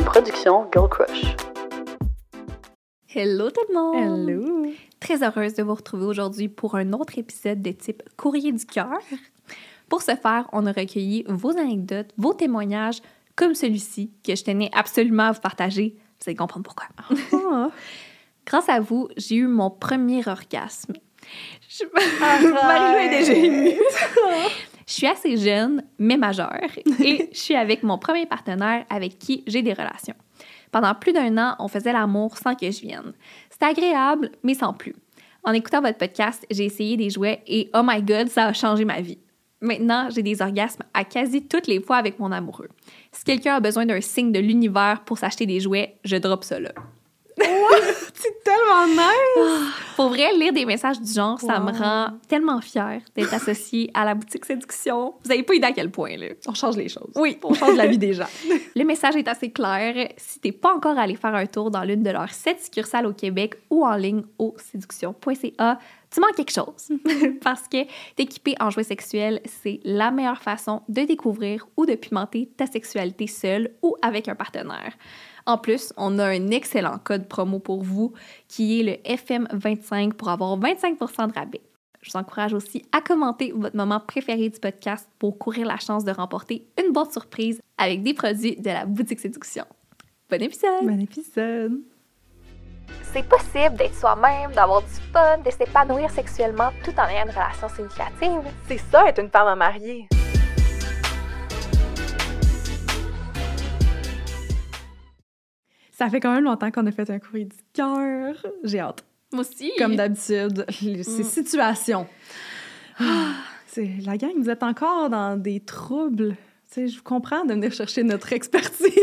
une production Girl Crush. Hello tout le monde! Hello! Très heureuse de vous retrouver aujourd'hui pour un autre épisode de type courrier du cœur. Pour ce faire, on a recueilli vos anecdotes, vos témoignages, comme celui-ci, que je tenais absolument à vous partager. Vous allez comprendre pourquoi. Ah. Grâce à vous, j'ai eu mon premier orgasme. Je... Marie-Lou est déjà émue. Je suis assez jeune, mais majeure, et je suis avec mon premier partenaire avec qui j'ai des relations. Pendant plus d'un an, on faisait l'amour sans que je vienne. C'était agréable, mais sans plus. En écoutant votre podcast, j'ai essayé des jouets et oh my god, ça a changé ma vie. Maintenant, j'ai des orgasmes à quasi toutes les fois avec mon amoureux. Si quelqu'un a besoin d'un signe de l'univers pour s'acheter des jouets, je drop ça là. C'est tellement nice! Pour vrai, lire des messages du genre, ça me rend tellement fière d'être associée à la boutique séduction. Vous n'avez pas idée à quel point, là. On change les choses. Oui. On change la vie des gens. Le message est assez clair. Si t'es pas encore allé faire un tour dans l'une de leurs sept succursales au Québec ou en ligne au séduction.ca, tu manques quelque chose. Parce que t'équiper en jouets sexuels, c'est la meilleure façon de découvrir ou de pimenter ta sexualité seule ou avec un partenaire. En plus, on a un excellent code promo pour vous qui est le FM25 pour avoir 25% de rabais. Je vous encourage aussi à commenter votre moment préféré du podcast pour courir la chance de remporter une boîte surprise avec des produits de la boutique séduction. Bon épisode! Bon épisode. C'est possible d'être soi-même, d'avoir du fun, de s'épanouir sexuellement tout en ayant une relation significative. C'est ça, être une femme à marier. Ça fait quand même longtemps qu'on a fait un courrier du cœur. J'ai hâte. Moi aussi! Comme d'habitude, les- ces Mm. situations. Ah, c'est la gang, vous êtes encore dans des troubles. Tu sais, je vous comprends de venir chercher notre expertise.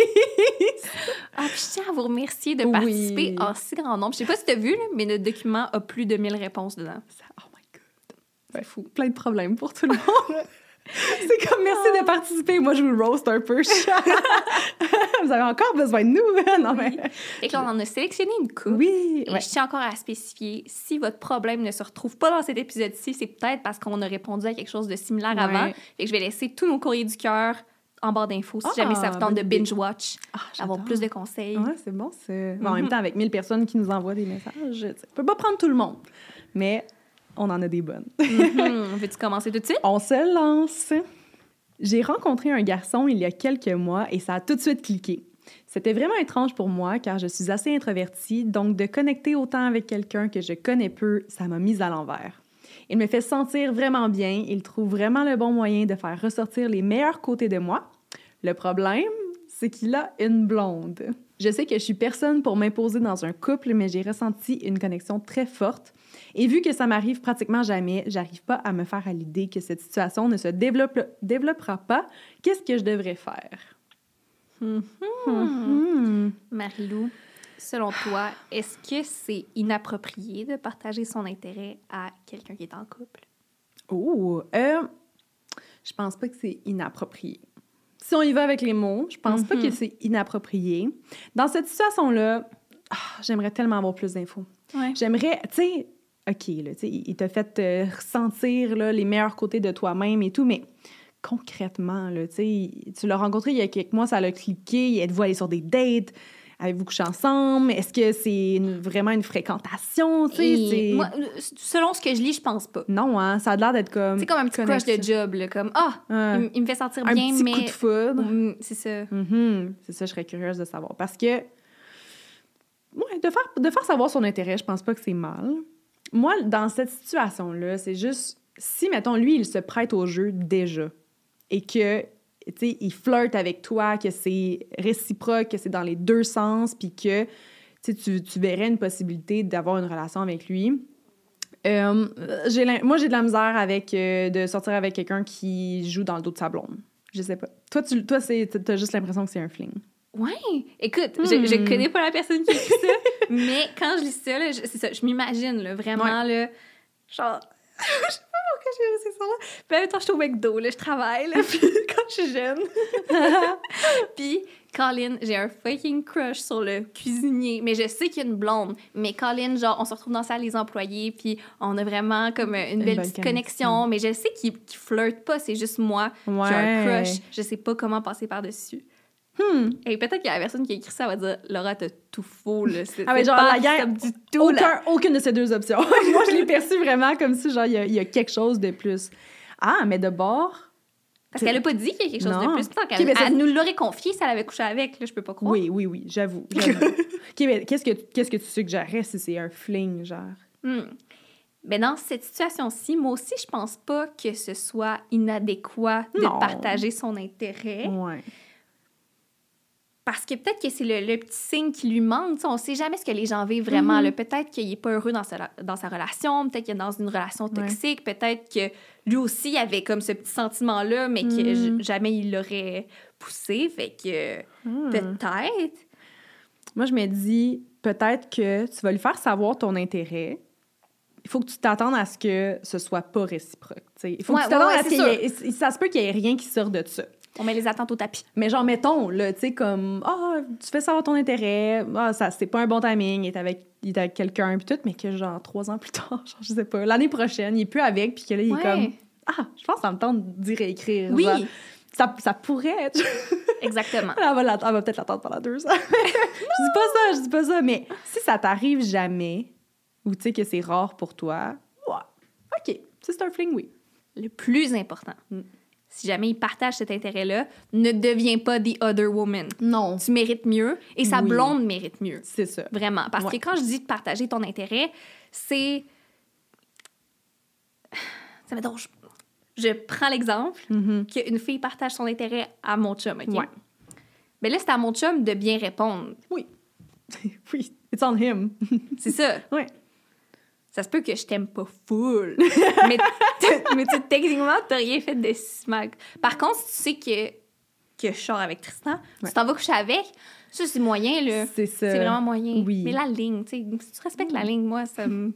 Ah, puis je tiens à vous remercier de Oui. participer en si grand nombre. Je sais pas si tu as vu, là, mais notre document a plus de 1000 réponses dedans. Ça- oh my god. Ouais, fou. Plein de problèmes pour tout le monde. C'est comme merci de participer. Moi, je vous roast un peu. vous avez encore besoin de nous. non, mais. Et que là, on en a sélectionné une coupe. Oui. Et ouais. je tiens encore à spécifier, si votre problème ne se retrouve pas dans cet épisode-ci, c'est peut-être parce qu'on a répondu à quelque chose de similaire Ouais. avant. Et que je vais laisser tous nos courriers du cœur en barre d'infos si Ah, jamais ça vous tente de binge-watch, Ah, avoir plus de conseils. Ouais, c'est bon. en Mhm. même temps, avec 1000 personnes qui nous envoient des messages, on peut pas prendre tout le monde. Mais on en a des bonnes. Mhm. Veux-tu commencer tout de suite? On se lance. J'ai rencontré un garçon il y a quelques mois et ça a tout de suite cliqué. C'était vraiment étrange pour moi car je suis assez introvertie, donc de connecter autant avec quelqu'un que je connais peu, ça m'a mise à l'envers. Il me fait sentir vraiment bien, il trouve vraiment le bon moyen de faire ressortir les meilleurs côtés de moi. Le problème, c'est qu'il a une blonde. Je sais que je suis personne pour m'imposer dans un couple, mais j'ai ressenti une connexion très forte. Et vu que ça m'arrive pratiquement jamais, j'arrive pas à me faire à l'idée que cette situation ne se développe, développera pas. Qu'est-ce que je devrais faire? Mhm. Hmm. Marie-Lou, selon toi, est-ce que c'est inapproprié de partager son intérêt à quelqu'un qui est en couple? Oh, euh, je pense pas que c'est inapproprié. Si on y va avec les mots, je pense pas que c'est inapproprié. Dans cette situation-là, ah, j'aimerais tellement avoir plus d'infos. Ouais. J'aimerais, tu sais, OK, là, il t'a fait euh, ressentir là, les meilleurs côtés de toi-même et tout, mais concrètement, là, tu l'as rencontré il y a quelques mois, ça l'a cliqué, êtes-vous allé sur des dates? Avez-vous couché ensemble? Est-ce que c'est une- vraiment une fréquentation? Et moi, selon ce que je lis, je pense pas. Non, hein, ça a l'air d'être comme... C'est comme un petit crush de job, là, comme Ah, Ouais. il, me fait sentir un bien, petit mais. coup de foudre. Mm, c'est ça. Mhm. C'est ça, je serais curieuse de savoir. Parce que, ouais, de faire, de faire savoir son intérêt, je pense pas que c'est mal. Moi, dans cette situation-là, c'est juste, si, mettons, lui, il se prête au jeu déjà et que, tu sais, il flirte avec toi, que c'est réciproque, que c'est dans les deux sens, puis que, tu verrais une possibilité d'avoir une relation avec lui. Euh, moi, j'ai de la misère avec euh, de sortir avec quelqu'un qui joue dans le dos de sa blonde. Je sais pas. Toi, tu toi, juste l'impression que c'est un fling. Ouais. Écoute, je, je Hmm. connais pas la personne qui écrit ça, mais quand je lis ça, là, je- c'est ça, je m'imagine, là, vraiment, là, genre. je sais pas pourquoi j'ai réussi ça là. Puis en même temps, je suis au McDo, là, je travaille, là, puis quand je suis jeune. puis, Colin, j'ai un fucking crush sur le cuisinier, mais je sais qu'il y a une blonde. Mais Colin, genre, on se retrouve dans la salle des employés, puis on a vraiment comme une, Une belle petite connexion. connexion. Mais je sais qu'il qu'il flirte pas, c'est juste moi. Ouais. J'ai un crush, je sais pas comment passer par-dessus. Hmm. Et peut-être que la personne qui a écrit ça va dire Laura, t'as tout faux, là. C'est Ah, mais genre, pas la guerre- du tout, aucune de ces deux options. Moi, je l'ai perçu vraiment comme si, genre, il y, a- il y a quelque chose de plus. Ah, mais de bord. Parce qu'elle a pas dit qu'il y a quelque chose Non. de plus. Tant mais elle nous l'aurait confié si elle avait couché avec, là, je peux pas croire. Oui, oui, oui, j'avoue. mais qu'est-ce que, qu'est-ce que tu suggérerais si c'est un fling, genre? Hmm. Ben dans cette situation-ci, moi aussi, je pense pas que ce soit inadéquat de Non. partager son intérêt. Ouais. Parce que peut-être que c'est le, le petit signe qui lui manque. On sait jamais ce que les gens vivent vraiment. Mhm. Peut-être qu'il est pas heureux dans sa, dans sa relation, peut-être qu'il est dans une relation toxique, peut-être que lui aussi il avait comme ce petit sentiment-là, mais que Mhm. jamais il l'aurait poussé. Fait que Hmm. peut-être. Moi, je me dis, peut-être que tu vas lui faire savoir ton intérêt. Il faut que tu t'attendes à ce que ce soit pas réciproque. Il faut Ouais, que tu t'attendes ouais, à ce c'est qu'il y ait... Ça se peut qu'il y ait rien qui sorte de ça. On met les attentes au tapis. Mais genre, mettons, là, tu sais, comme, ah, tu fais savoir ton intérêt, ah, ça, c'est pas un bon timing, il est avec, il est avec quelqu'un, puis tout, mais que genre, trois ans plus tard, genre, je sais pas, l'année prochaine, il est plus avec, puis que là, il Ouais. est comme, ah, je pense que ça me tente d'y réécrire. Oui, genre. ça, ça pourrait être. exactement. elle va, elle va peut-être l'attendre pendant deux ans. je dis pas ça, je dis pas ça, mais si ça t'arrive jamais, ou tu sais que c'est rare pour toi, ouais, ok, si c'est un fling, oui. Le plus important, Mm. Si jamais il partage cet intérêt-là, ne deviens pas the other woman. Non. Tu mérites mieux et sa Oui. blonde mérite mieux. C'est ça. Vraiment. Parce Ouais. que quand je dis de partager ton intérêt, c'est. Ça mettons, je, je prends l'exemple Mhm. qu'une fille partage son intérêt à mon chum, OK? Ouais. Mais là, c'est à mon chum de bien répondre. oui, it's on him. C'est ça. ouais. Ça se peut que je t'aime pas full. mais mais tu- techniquement, t'as rien fait de si mal. Par contre, si tu sais que, que je sors avec Tristan, Ouais. tu t'en vas coucher avec, ça, c'est moyen, là. C'est ça. C'est vraiment moyen. oui. Mais la ligne, tu sais, si tu respectes la ligne, moi, ça me.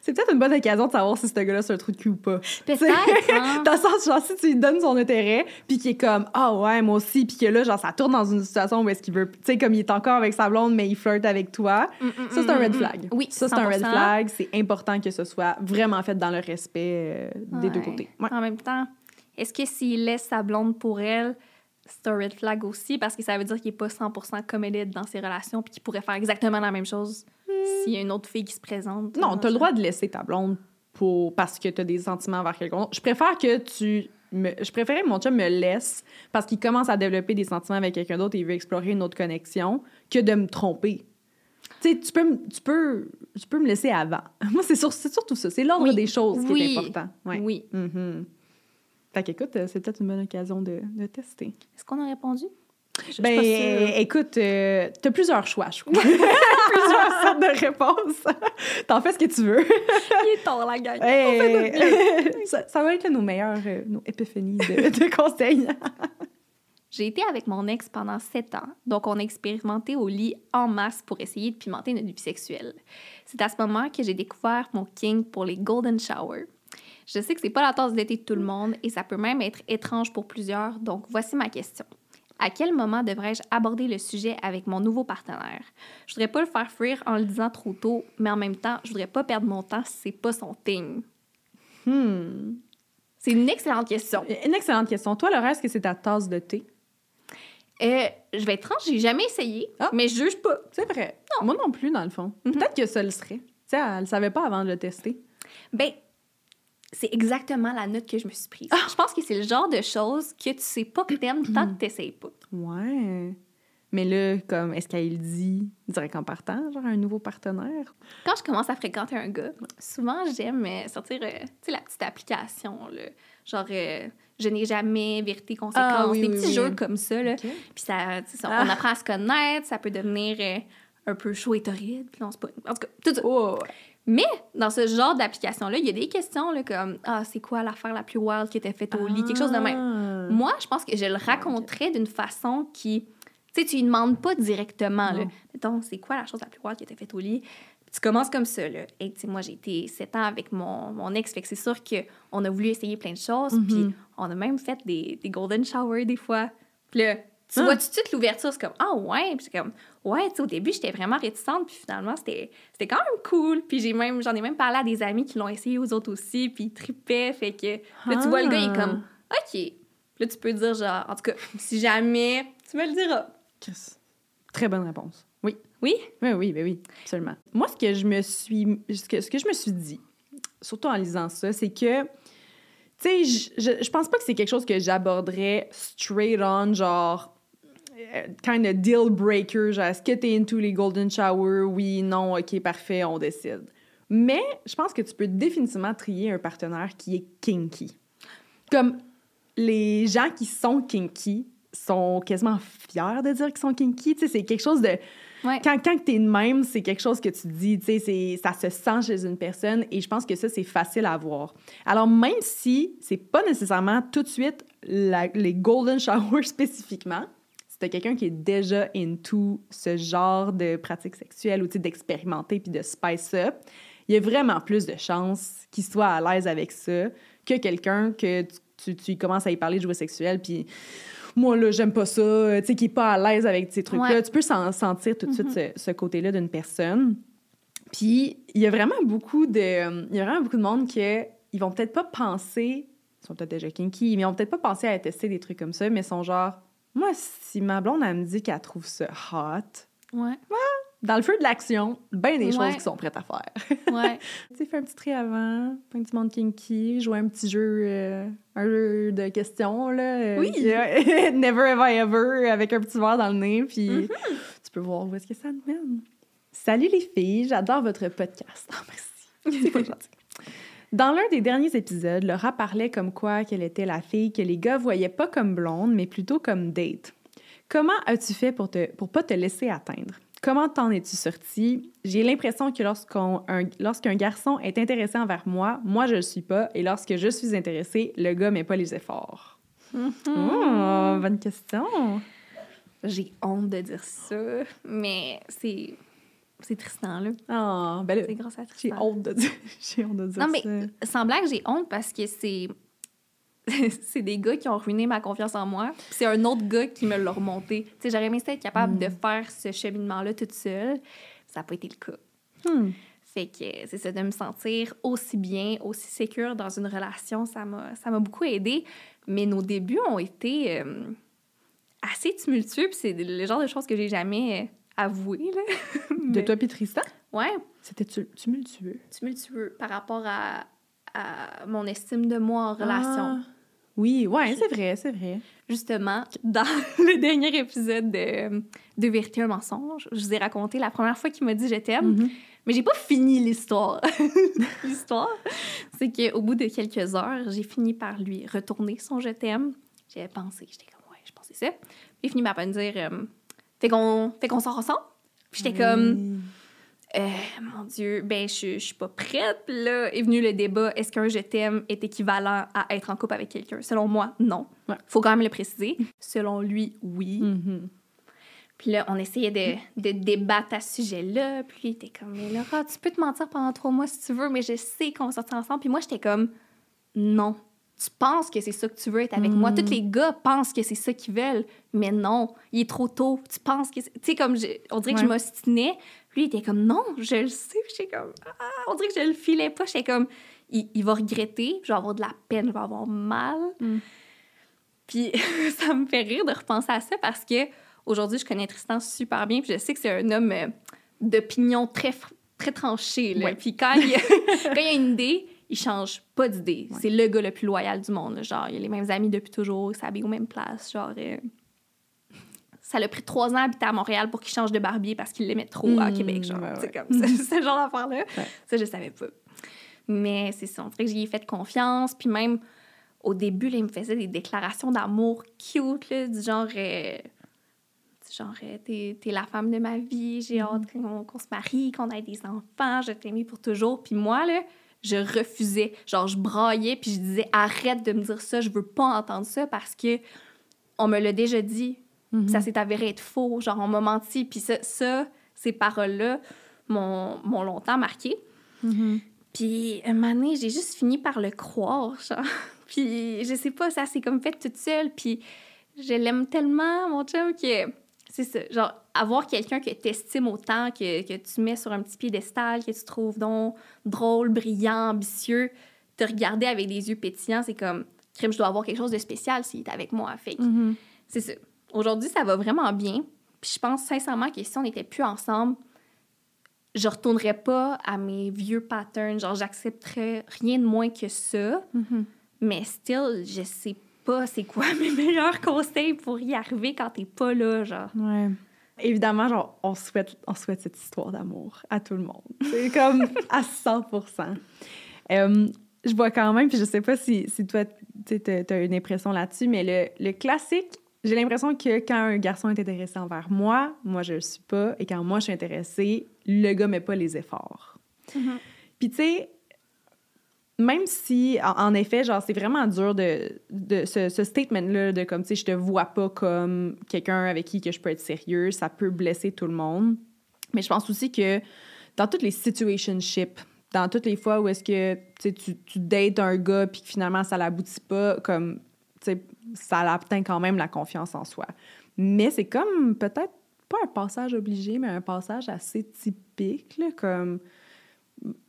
C'est peut-être une bonne occasion de savoir si ce gars-là, c'est un trou de cul ou pas. Peut-être, hein? Dans le sens, genre, si tu lui donnes son intérêt, puis qu'il est comme, ah ouais, moi aussi, puis que là, genre, ça tourne dans une situation où est-ce qu'il veut, tu sais, comme il est encore avec sa blonde, mais il flirte avec toi, Mm, mm, ça, c'est un mm, red flag. mm. Oui, Ça, c'est un red 100%. flag. C'est important que ce soit vraiment fait dans le respect euh, des deux côtés. Ouais. En même temps, est-ce que s'il laisse sa blonde pour elle, c'est un red flag aussi parce que ça veut dire qu'il est pas 100% committed dans ses relations puis qu'il pourrait faire exactement la même chose s'il y a une autre fille qui se présente. Hmm. Non, dans t'as le droit de laisser ta blonde pour, parce que t'as des sentiments envers quelqu'un d'autre. Je préfère que tu... Me, je préférais que mon chum me laisse parce qu'il commence à développer des sentiments avec quelqu'un d'autre et il veut explorer une autre connexion que de me tromper. Tu sais, tu peux, me- tu, peux, tu peux me laisser avant. Moi, c'est sur- surtout ça. C'est l'ordre Oui. des choses qui Oui. est important. Ouais. Oui. Mhm. Fait qu'écoute, euh, c'est peut-être une bonne occasion de, de tester. Est-ce qu'on a répondu? Je Ben, écoute, euh, t'as plusieurs choix, je crois. plusieurs sortes de réponses. T'en fais ce que tu veux. Il est tard, la gang. Hey, ça, ça va être là, nos meilleures, euh, nos épiphanies de, de conseils. J'ai été avec mon ex pendant sept ans, donc on a expérimenté au lit en masse pour essayer de pimenter notre vie sexuelle. C'est à ce moment que j'ai découvert mon king pour les golden showers. Je sais que c'est pas la tasse d'été de tout le monde et ça peut même être étrange pour plusieurs, donc voici ma question. À quel moment devrais-je aborder le sujet avec mon nouveau partenaire? Je voudrais pas le faire fuir en le disant trop tôt, mais en même temps, je voudrais pas perdre mon temps si c'est pas son thing. Hmm. C'est une excellente question. Une excellente question. Toi, Laura, est-ce que c'est ta tasse de thé? Euh, je vais être franche, j'ai jamais essayé, Ah. mais je juge pas. C'est vrai. Moi non plus, dans le fond. Mhm. Peut-être que ça le serait. Tu sais, elle le savait pas avant de le tester. Ben, c'est exactement la note que je me suis prise. Ah! Je pense que c'est le genre de choses que tu sais pas que t'aimes tant que t'essayes pas. Ouais. Mais là, comme, est-ce qu'elle le dit direct en partant, genre un nouveau partenaire? Quand je commence à fréquenter un gars, souvent j'aime euh, sortir, euh, tu sais, la petite application, là. genre euh, je n'ai jamais, vérité, conséquence, Ah, oui, des oui, petits oui. jeux comme ça. Là. Puis ça, Ah. on apprend à se connaître, ça peut devenir euh, un peu chaud et torride. Puis on se pas. En tout cas, tout ça. Oh, Mais dans ce genre d'application-là, il y a des questions là, comme Ah, c'est quoi l'affaire la plus wild qui était faite au lit Quelque chose de même. même. Moi, je pense que je le raconterais d'une façon qui. Tu sais, tu lui demandes pas directement, là. Mettons, c'est quoi la chose la plus wild qui été faite au lit? Tu commences comme ça, là. Et tu sais, moi, j'ai été 7 ans avec mon, mon ex, fait que c'est sûr qu'on a voulu essayer plein de choses. Mhm. Puis on a même fait des, des golden showers des fois. Puis là, tu Ah. vois tout de suite l'ouverture, c'est comme Ah ouais, puis c'est comme Ouais, tu sais, au début, j'étais vraiment réticente, puis finalement, c'était quand même cool. Puis j'ai même, j'en ai même parlé à des amis qui l'ont essayé aux autres aussi, puis ils trippaient. Fait que là, tu vois, le gars, il est comme OK. Puis Là, tu peux dire, genre, en tout cas, si jamais Tu me le diras. Chris. Très bonne réponse. Oui. Oui? Oui, oui, ben oui, absolument. Moi, ce que je me suis, ce que, ce que je me suis dit, surtout en lisant ça, c'est que, tu sais, je, je, je pense pas que c'est quelque chose que j'aborderais straight on, genre, kind of deal breaker, genre, est-ce que t'es into les golden shower? Oui, non, ok, parfait, on décide. Mais je pense que tu peux définitivement trier un partenaire qui est kinky. Comme les gens qui sont kinky sont quasiment fiers de dire qu'ils sont kinky, tu sais, c'est quelque chose de Ouais. quand, quand t'es de même, c'est quelque chose que tu dis, tu sais, ça se sent chez une personne et je pense que ça, c'est facile à voir. Alors, même si c'est pas nécessairement tout de suite la- les golden showers spécifiquement, t'as quelqu'un qui est déjà into ce genre de pratiques sexuelles ou d'expérimenter puis de spice up, il y a vraiment plus de chances qu'il soit à l'aise avec ça que quelqu'un que tu, tu, tu commences à y parler de jouets sexuels puis moi, là, j'aime pas ça, tu sais, qui est pas à l'aise avec ces trucs-là. Ouais. Tu peux s'en sentir tout de suite ce, ce côté-là d'une personne. Puis, il y a vraiment beaucoup de... Il y a vraiment beaucoup de monde qui ils vont peut-être pas penser... Ils sont peut-être déjà kinky, mais ils vont peut-être pas penser à tester des trucs comme ça, mais sont genre... Moi, si ma blonde, elle me dit qu'elle trouve ça hot, Ouais. dans le feu de l'action, ben des Ouais. choses qui sont prêtes à faire. Ouais. Tu sais, fais un petit tri avant, un petit monde kinky, jouer un petit jeu, euh, un jeu de questions, là. euh, Oui. Never have I ever, avec un petit verre dans le nez, puis Mm-hmm. tu peux voir où est-ce que ça te mène. Salut les filles, j'adore votre podcast. Ah, merci. C'est pas gentil. Dans l'un des derniers épisodes, Laura parlait comme quoi qu'elle était la fille que les gars voyaient pas comme blonde, mais plutôt comme date. Comment as-tu fait pour, te, pour pas te laisser atteindre? Comment t'en es-tu sorti? J'ai l'impression que lorsqu'un garçon est intéressé envers moi, moi je le suis pas, et lorsque je suis intéressée, le gars met pas les efforts. Mm-hmm. Oh, bonne question. J'ai honte de dire ça, mais c'est. C'est Tristan, là. Ah, ben là, C'est grâce à j'ai Tristan. honte de dire, j'ai honte de dire Non, mais ça. sans blague, j'ai honte parce que c'est. c'est des gars qui ont ruiné ma confiance en moi. C'est un autre gars qui me l'a remonté. Tu sais, j'aurais aimé ça être capable de faire ce cheminement-là toute seule. Ça n'a pas été le cas. Hmm. Fait que c'est ça, de me sentir aussi bien, aussi sécure dans une relation, ça m'a ça m'a beaucoup aidé. Mais nos débuts ont été euh, assez tumultueux, c'est le genre de choses que j'ai jamais avoué, là. De Mais- toi puis Tristan? Ouais, C'était tu- tumultueux. tumultueux par rapport à, à mon estime de moi en relation. Ah. Oui, ouais, c'est vrai, c'est vrai. Justement, dans le dernier épisode de, de Vérité un mensonge, je vous ai raconté la première fois qu'il m'a dit je t'aime, Mhm. mais j'ai pas fini l'histoire. l'histoire, c'est qu'au bout de quelques heures, j'ai fini par lui retourner son je t'aime. J'avais pensé, j'étais comme ouais, je pensais ça. Puis il finit par me dire euh, fait qu'on fait qu'on sort ensemble. Puis j'étais comme euh, mon Dieu, ben je, je suis pas prête. Puis là est venu le débat est-ce qu'un je t'aime est équivalent à être en couple avec quelqu'un? Selon moi, non. Ouais. Faut quand même le préciser. Selon lui, oui. Mhm. Puis là, on essayait de, de débattre à ce sujet-là. Puis lui, il était comme, mais Laura, tu peux te mentir pendant trois mois si tu veux, mais je sais qu'on va sortir ensemble. Puis moi, j'étais comme, non. Tu penses que c'est ça que tu veux être avec moi. Tous les gars pensent que c'est ça qu'ils veulent, mais non, il est trop tôt. Tu penses que. c'est- Tu sais, comme, je- on dirait que je m'ostinais. Lui, il était comme, non, je le sais. J'étais comme, ah, on dirait que je le filais pas. J'étais comme, il, il va regretter, je vais avoir de la peine, je vais avoir mal. Mm. Puis ça me fait rire de repenser à ça parce que aujourd'hui, je connais Tristan super bien, puis je sais que c'est un homme euh, d'opinion très, très tranché. Là. Ouais. Puis quand il, quand il a une idée, il change pas d'idée. Ouais. C'est le gars le plus loyal du monde. là. Genre, il a les mêmes amis depuis toujours, il s'habille aux mêmes places. Genre, euh, ça l'a pris trois ans à habiter à Montréal pour qu'il change de barbier parce qu'il l'aimait trop à Mm, Québec. Genre, ouais, comme ce, ce genre d'affaire-là. Ça, je savais pas. Mais c'est ça, on dirait que j'y ai fait confiance. Puis même, au début, là, il me faisait des déclarations d'amour cute, là, du genre... euh, genre, euh, t'es, t'es la femme de ma vie, j'ai Mm-hmm. hâte qu'on, qu'on se marie, qu'on ait des enfants, je t'aime pour toujours. Puis moi, là, je refusais. Genre, je braillais, puis je disais, arrête de me dire ça, je veux pas entendre ça parce que on me l'a déjà dit. Mhm. Ça s'est avéré être faux. Genre, on m'a menti. Puis ça, ça ces paroles-là m'ont, m'ont longtemps marqué. Mhm. Puis, un moment donné, j'ai juste fini par le croire, genre. Puis, je sais pas, ça s'est comme fait toute seule. Puis, je l'aime tellement, mon chum, que c'est ça. Genre, avoir quelqu'un que t'estimes autant, que, que tu mets sur un petit piédestal, que tu trouves donc drôle, brillant, ambitieux, te regarder avec des yeux pétillants, c'est comme, crime, je dois avoir quelque chose de spécial s'il est avec moi. Fait Mhm. c'est ça. Aujourd'hui, ça va vraiment bien. Puis je pense sincèrement que si on n'était plus ensemble, je retournerais pas à mes vieux patterns. Genre, j'accepterais rien de moins que ça. Mais still, je sais pas c'est quoi mes meilleurs conseils pour y arriver quand t'es pas là, genre. Ouais. Évidemment, genre, on souhaite, on souhaite cette histoire d'amour à tout le monde. C'est comme à 100 Euh, Je vois quand même, puis je sais pas si, si toi, tu as une impression là-dessus, mais le, le classique, j'ai l'impression que quand un garçon est intéressé envers moi, moi, je le suis pas, et quand moi, je suis intéressée, le gars met pas les efforts. Puis, tu sais, même si, en, effet, genre, c'est vraiment dur de, ce, statement-là de comme, tu sais, je te vois pas comme quelqu'un avec qui que je peux être sérieux, ça peut blesser tout le monde. Mais je pense aussi que dans toutes les situationships, dans toutes les fois où est-ce que tu, dates un gars puis que finalement ça l'aboutit pas, comme, ça atteint quand même la confiance en soi. Mais c'est comme peut-être pas un passage obligé, mais un passage assez typique, comme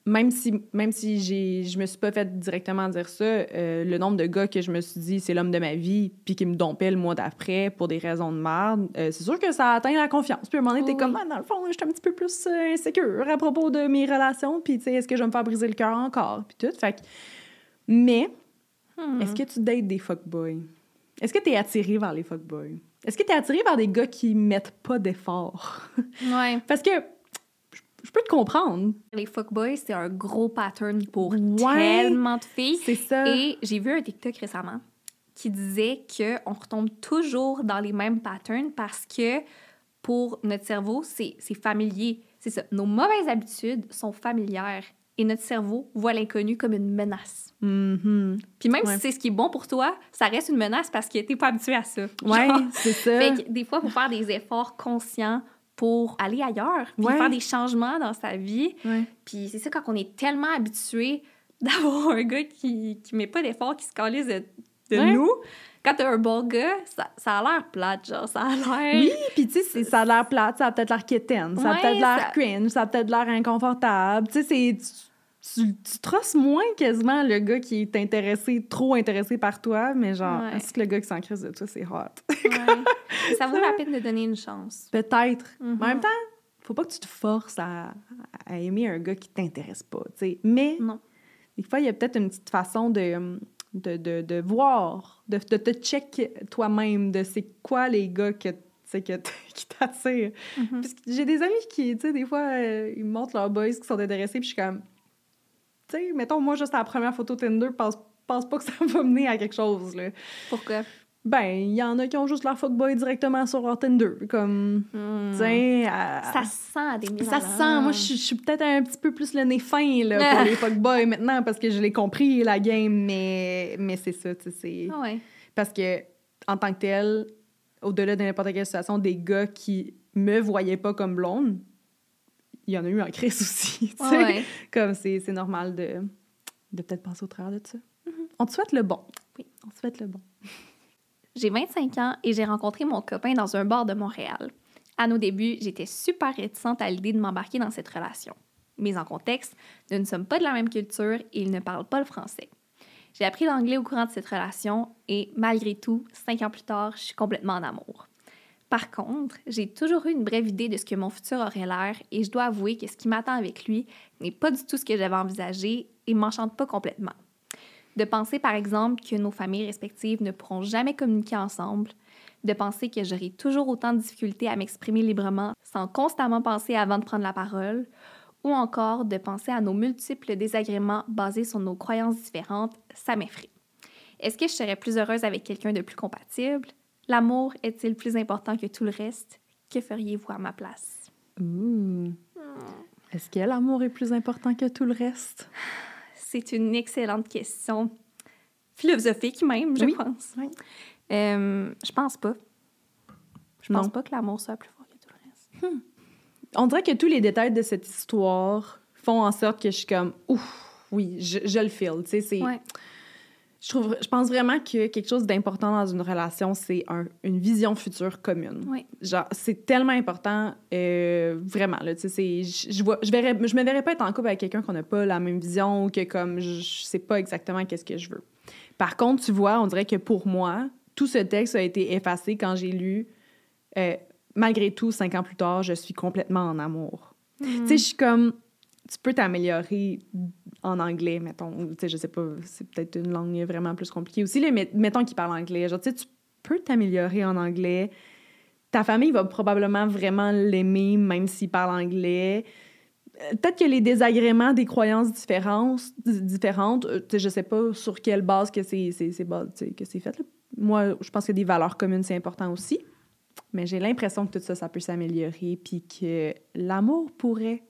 même si, même si j'ai, je me suis pas fait directement dire ça, euh, le nombre de gars que je me suis dit c'est l'homme de ma vie, puis qui me dompaient le mois d'après pour des raisons de merde, euh, c'est sûr que ça atteint la confiance. Puis à un moment donné, t'es comme, Ah, dans le fond, je suis un petit peu plus euh, insécure à propos de mes relations, puis tu sais, est-ce que je vais me faire briser le cœur encore, puis tout. Fait que- Mais, Hmm. est-ce que tu dates des fuckboys? Est-ce que t'es attiré vers les fuckboys? Est-ce que t'es attiré vers des gars qui mettent pas d'efforts? Ouais. Parce que je- peux te comprendre. Les fuckboys, c'est un gros pattern pour Ouais. tellement de filles. C'est ça. Et j'ai vu un TikTok récemment qui disait qu'on retombe toujours dans les mêmes patterns parce que pour notre cerveau, c'est familier. C'est ça. Nos mauvaises habitudes sont familières et notre cerveau voit l'inconnu comme une menace. Mhm. Puis même Ouais. si c'est ce qui est bon pour toi, ça reste une menace parce que t'es pas habitué à ça. Ouais, Genre. c'est ça. Fait que des fois, il faut faire des efforts conscients pour aller ailleurs, puis Ouais. faire des changements dans sa vie. Ouais. Puis c'est ça, quand on est tellement habitué d'avoir un gars qui, qui met pas d'efforts, qui se calise de, de Ouais. nous, quand t'as un bon gars, ça, ça a l'air plate, genre, ça a l'air... Oui, puis tu sais, ça a l'air plate, ça a peut-être l'air quétaine, ça a peut-être l'air ça- cringe, ça a peut-être l'air inconfortable. Tu sais, c'est... Tu, tu, trosses moins quasiment le gars qui est intéressé, trop intéressé par toi, mais genre, Ouais. est-ce que le gars qui s'en crisse de toi, c'est hot? Ouais. ça vaut la peine de donner une chance. Peut-être. Mhm. Mais en même temps, faut pas que tu te forces à, à aimer un gars qui t'intéresse pas, tu sais. Mais Non. des fois, il y a peut-être une petite façon de, de, de, de voir, de, de te check toi-même de c'est quoi les gars que, que qui t'attirent. Mhm. J'ai des amis qui, tu sais, des fois, euh, ils me montrent leurs boys qui sont intéressés, puis je suis comme, tu sais, mettons, moi, juste à la première photo Tinder, pense, pense pas que ça va mener à quelque chose, là. Pourquoi? Ben, il y en a qui ont juste leur fuckboy directement sur leur Tinder, comme, tu sais, à- Ça sent à des mille ça sent. Moi, je suis- peut-être un petit peu plus le nez fin là, pour les fuckboys maintenant parce que je l'ai compris, la game, mais, mais c'est ça, tu sais. Ah ouais. Parce que, en tant que tel, au-delà de n'importe quelle situation, des gars qui me voyaient pas comme blonde, il y en a eu en crise aussi, tu sais. ouais. Comme c'est normal de, de peut-être passer au travers de ça. On te souhaite le bon. Oui. On te souhaite le bon. J'ai 25 ans et j'ai rencontré mon copain dans un bar de Montréal. À nos débuts, j'étais super réticente à l'idée de m'embarquer dans cette relation. Mais en contexte, nous ne sommes pas de la même culture et il ne parle pas le français. J'ai appris l'anglais au courant de cette relation et malgré tout, cinq ans plus tard, je suis complètement en amour. Par contre, j'ai toujours eu une brève idée de ce que mon futur aurait l'air et je dois avouer que ce qui m'attend avec lui n'est pas du tout ce que j'avais envisagé et m'enchante pas complètement. De penser, par exemple, que nos familles respectives ne pourront jamais communiquer ensemble, de penser que j'aurai toujours autant de difficultés à m'exprimer librement sans constamment penser avant de prendre la parole, ou encore de penser à nos multiples désagréments basés sur nos croyances différentes, ça m'effraie. Est-ce que je serais plus heureuse avec quelqu'un de plus compatible? L'amour est-il plus important que tout le reste? Que feriez-vous à ma place? Ouh. Est-ce que l'amour est plus important que tout le reste? C'est une excellente question. Philosophique même, je Oui. pense. Oui. Euh, je pense pas. Je pense Non. pas que l'amour soit plus fort que tout le reste. On dirait que tous les détails de cette histoire font en sorte que je suis comme, ouf, oui, je, je le feel. Tu sais, c'est. Ouais. Je, trouve, je pense vraiment que quelque chose d'important dans une relation, c'est un- une vision future commune. Oui. Genre, c'est tellement important, euh, vraiment. Là, c'est- je, je, vois, je, verrais, je me verrais pas être en couple avec quelqu'un qu'on n'a pas la même vision ou que comme je, je sais pas exactement qu'est-ce que je veux. Par contre, tu vois, on dirait que pour moi, tout ce texte a été effacé quand j'ai lu euh, malgré tout, cinq ans plus tard, je suis complètement en amour. Hmm. Tu sais, je suis comme, tu peux t'améliorer en anglais, mettons. Tu sais, je sais pas, c'est peut-être une langue vraiment plus compliquée aussi, là, mais mettons qu'il parle anglais. Genre, tu sais, tu peux t'améliorer en anglais. Ta famille va probablement vraiment l'aimer, même s'il parle anglais. Euh, Peut-être que les désagréments des croyances différentes, différentes euh, je sais pas sur quelle base que c'est fait. Moi, je pense que des valeurs communes, c'est important aussi. Mais j'ai l'impression que tout ça, ça peut s'améliorer, puis que l'amour pourrait,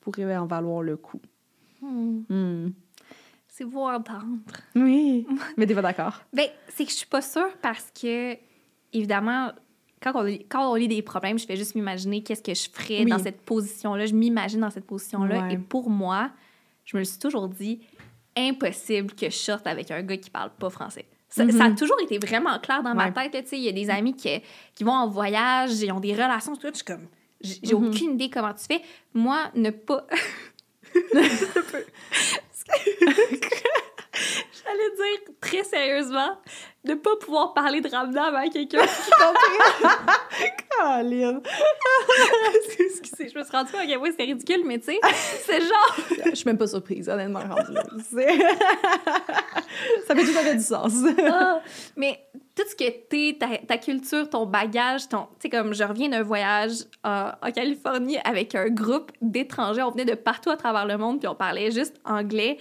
pourrait en valoir le coup. Hmm. Hmm. C'est beau à entendre. Oui, mais t'es pas d'accord? Ben, c'est que je suis pas sûre parce que, évidemment, quand on, lit- quand on lit des problèmes, je fais juste m'imaginer qu'est-ce que je ferais Oui. dans cette position-là. Je m'imagine dans cette position-là. Ouais. Et pour moi, je me le suis toujours dit, impossible que je sorte avec un gars qui parle pas français. Ça, Mhm. ça a toujours été vraiment clair dans ma tête. là, tu sais. Il y a des amis qui, qui vont en voyage, ils ont des relations, tout. Je suis comme, j'ai Mhm. aucune idée comment tu fais. Moi, ne pas. J'allais dire très sérieusement, ne pas pouvoir parler de Ramdam à quelqu'un qui comprend. Caroline! Excusez, je me suis rendue compte à quel point c'était ridicule, mais tu sais, c'est genre. Je suis même pas surprise, honnêtement, rendu là. C'est- ça fait tout à fait du sens. ah, mais tout ce que t'es, ta, ta culture, ton bagage, ton. Tu sais, comme je reviens d'un voyage euh, en Californie avec un groupe d'étrangers. On venait de partout à travers le monde, puis on parlait juste anglais.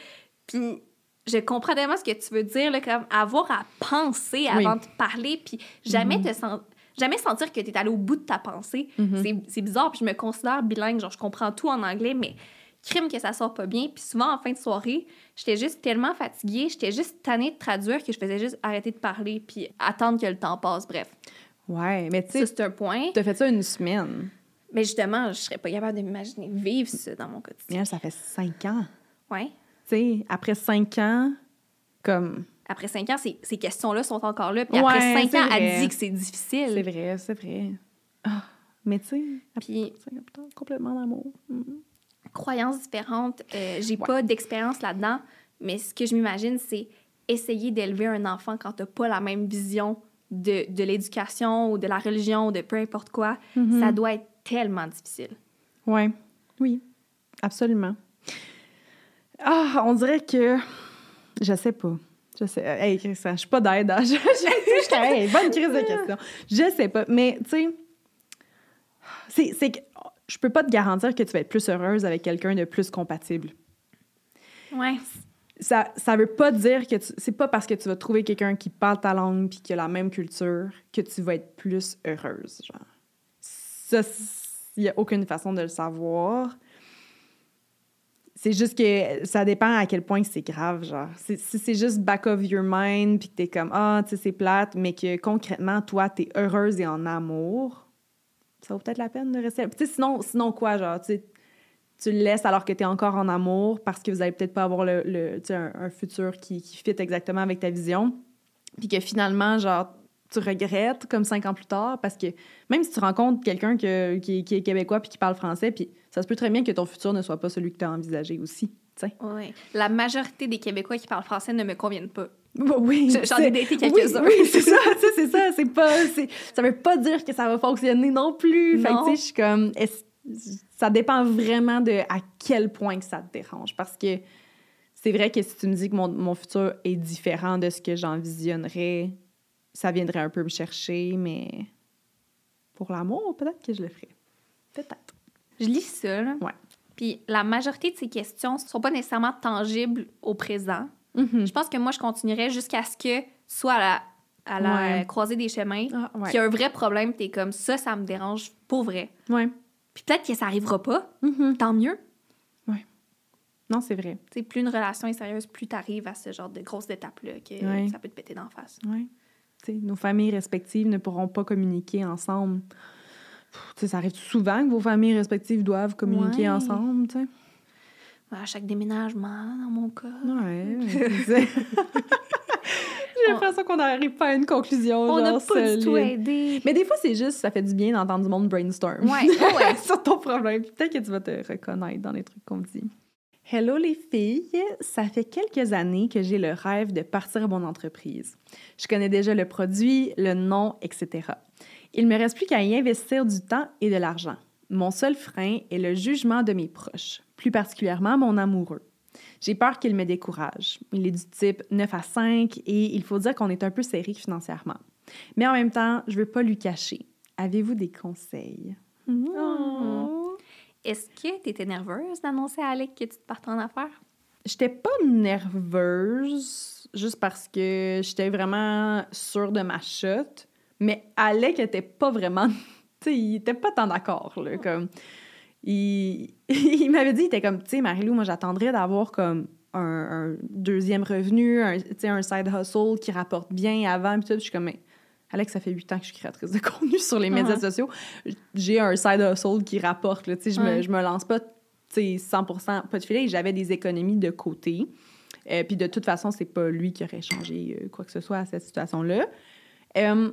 Puis je comprends tellement ce que tu veux dire, là, comme avoir à penser Oui. avant de parler, puis jamais Mhm. te sen- Jamais sentir que tu es allé au bout de ta pensée. Mhm. C'est- C'est bizarre, puis je me considère bilingue, genre je comprends tout en anglais, mais crime que ça sort pas bien. Puis souvent, en fin de soirée, j'étais juste tellement fatiguée, j'étais juste tannée de traduire que je faisais juste arrêter de parler puis attendre que le temps passe. Bref, Ouais, mais tu sais, c'est un point. t'as fait ça une semaine. Mais justement, je serais pas capable de m'imaginer vivre ça dans mon quotidien. ça fait cinq ans. Ouais. Sais, après cinq ans, comme... Après cinq ans, ces, ces questions-là sont encore là. Puis Ouais, après cinq c'est ans, vrai. elle dit que c'est C'est difficile. vrai, c'est vrai. Ah, mais tu sais, Puis complètement d'amour. Mhm. croyances différentes, euh, j'ai Ouais. pas d'expérience là-dedans, mais ce que je m'imagine, c'est essayer d'élever un enfant quand t'as pas la même vision de, de l'éducation ou de la religion ou de peu importe quoi. Ça doit être tellement difficile. Ouais, oui, absolument. Ah, on dirait que... Je sais pas. Je sais. Hey, Christian, je suis pas d'aide. hein. Je, je, je- hey, bonne crise de question. Je sais pas. Mais, tu sais, c'est, c'est que je peux pas te garantir que tu vas être plus heureuse avec quelqu'un de plus compatible. Ouais. Ça, ça veut pas dire que tu, c'est pas parce que tu vas trouver quelqu'un qui parle ta langue puis qui a la même culture que tu vas être plus heureuse, genre. Ça, il y a aucune façon de le savoir. C'est juste que ça dépend à quel point c'est grave, genre. Si c'est juste back of your mind puis que t'es comme, ah, tu sais, c'est plate, mais que concrètement, toi, t'es heureuse et en amour, ça vaut peut-être la peine de rester. Tu sais, sinon, sinon quoi, genre, tu tu le laisses alors que tu es encore en amour parce que vous allez peut-être pas avoir le, un, un futur qui, qui fit exactement avec ta vision. Puis que finalement, genre, tu regrettes comme cinq ans plus tard parce que même si tu rencontres quelqu'un que- qui, qui est québécois puis qui parle français, puis ça se peut très bien que ton futur ne soit pas celui que tu as envisagé aussi. Ouais. La majorité des Québécois qui parlent français ne me conviennent pas. Bah oui, J'en ai daté oui, quelques-uns. Oui, c'est ça, c'est ça. C'est pas, ça veut pas dire que ça va fonctionner non plus. Fait que, Non. tu sais, je suis comme, ça dépend vraiment de à quel point que ça te dérange. Parce que c'est vrai que si tu me dis que mon, mon futur est différent de ce que j'envisionnerais, ça viendrait un peu me chercher, mais pour l'amour, peut-être que je le ferais. Peut-être. Je lis ça, là. Ouais. Puis la majorité de ces questions ne sont pas nécessairement tangibles au présent. Mhm. Je pense que moi, je continuerais jusqu'à ce que, soit à la, à la Ouais. croisée des chemins, Ah, ouais. qu'il y a un vrai problème, t'es comme ça, ça me dérange pour vrai. Ouais. Puis peut-être que ça arrivera pas, Mhm. tant mieux. Non, c'est vrai. Tu sais, plus une relation est sérieuse, plus t'arrives à ce genre de grosses étapes-là, que Ouais. ça peut te péter d'en face. Ouais. Nos familles respectives ne pourront pas communiquer ensemble. Ça arrive souvent que vos familles respectives doivent communiquer Ouais. ensemble, tu sais. À chaque déménagement, dans mon cas. Ouais. J'ai l'impression qu'on n'arrive pas à une conclusion. On n'a pas du tout aidé. Mais des fois, c'est juste, ça fait du bien d'entendre du monde brainstorm. Ouais, oh ouais. sur ton problème. Peut-être que tu vas te reconnaître dans les trucs qu'on dit. Hello les filles, ça fait quelques années que j'ai le rêve de partir mon entreprise. Je connais déjà le produit, le nom, etc. Il me reste plus qu'à y investir du temps et de l'argent. Mon seul frein est le jugement de mes proches, plus particulièrement mon amoureux. J'ai peur qu'il me décourage. Il est du type 9 à 5 et il faut dire qu'on est un peu serré financièrement. Mais en même temps, je veux pas lui cacher. Avez-vous des conseils? Oh. Est-ce que tu étais nerveuse d'annoncer à Alec que tu te partais en affaires? J'étais pas nerveuse, juste parce que j'étais vraiment sûre de ma chute. Mais Alec était pas vraiment. Tu sais, il était pas tant d'accord, là. Comme. Il, il m'avait dit, il était comme, tu sais, Marie-Lou, moi, j'attendrais d'avoir comme un, un deuxième revenu, un, un side hustle qui rapporte bien avant, puis tout. Puis je suis comme, mais Alex, ça fait huit ans que je suis créatrice de contenu sur les médias Uh-huh. sociaux. J'ai un side hustle qui rapporte, là. Je, me, Ouais. je me lance pas, tu sais, 100% pas de filet. J'avais des économies de côté. Euh, puis de toute façon, c'est pas lui qui aurait changé euh, quoi que ce soit à cette situation-là. Euh,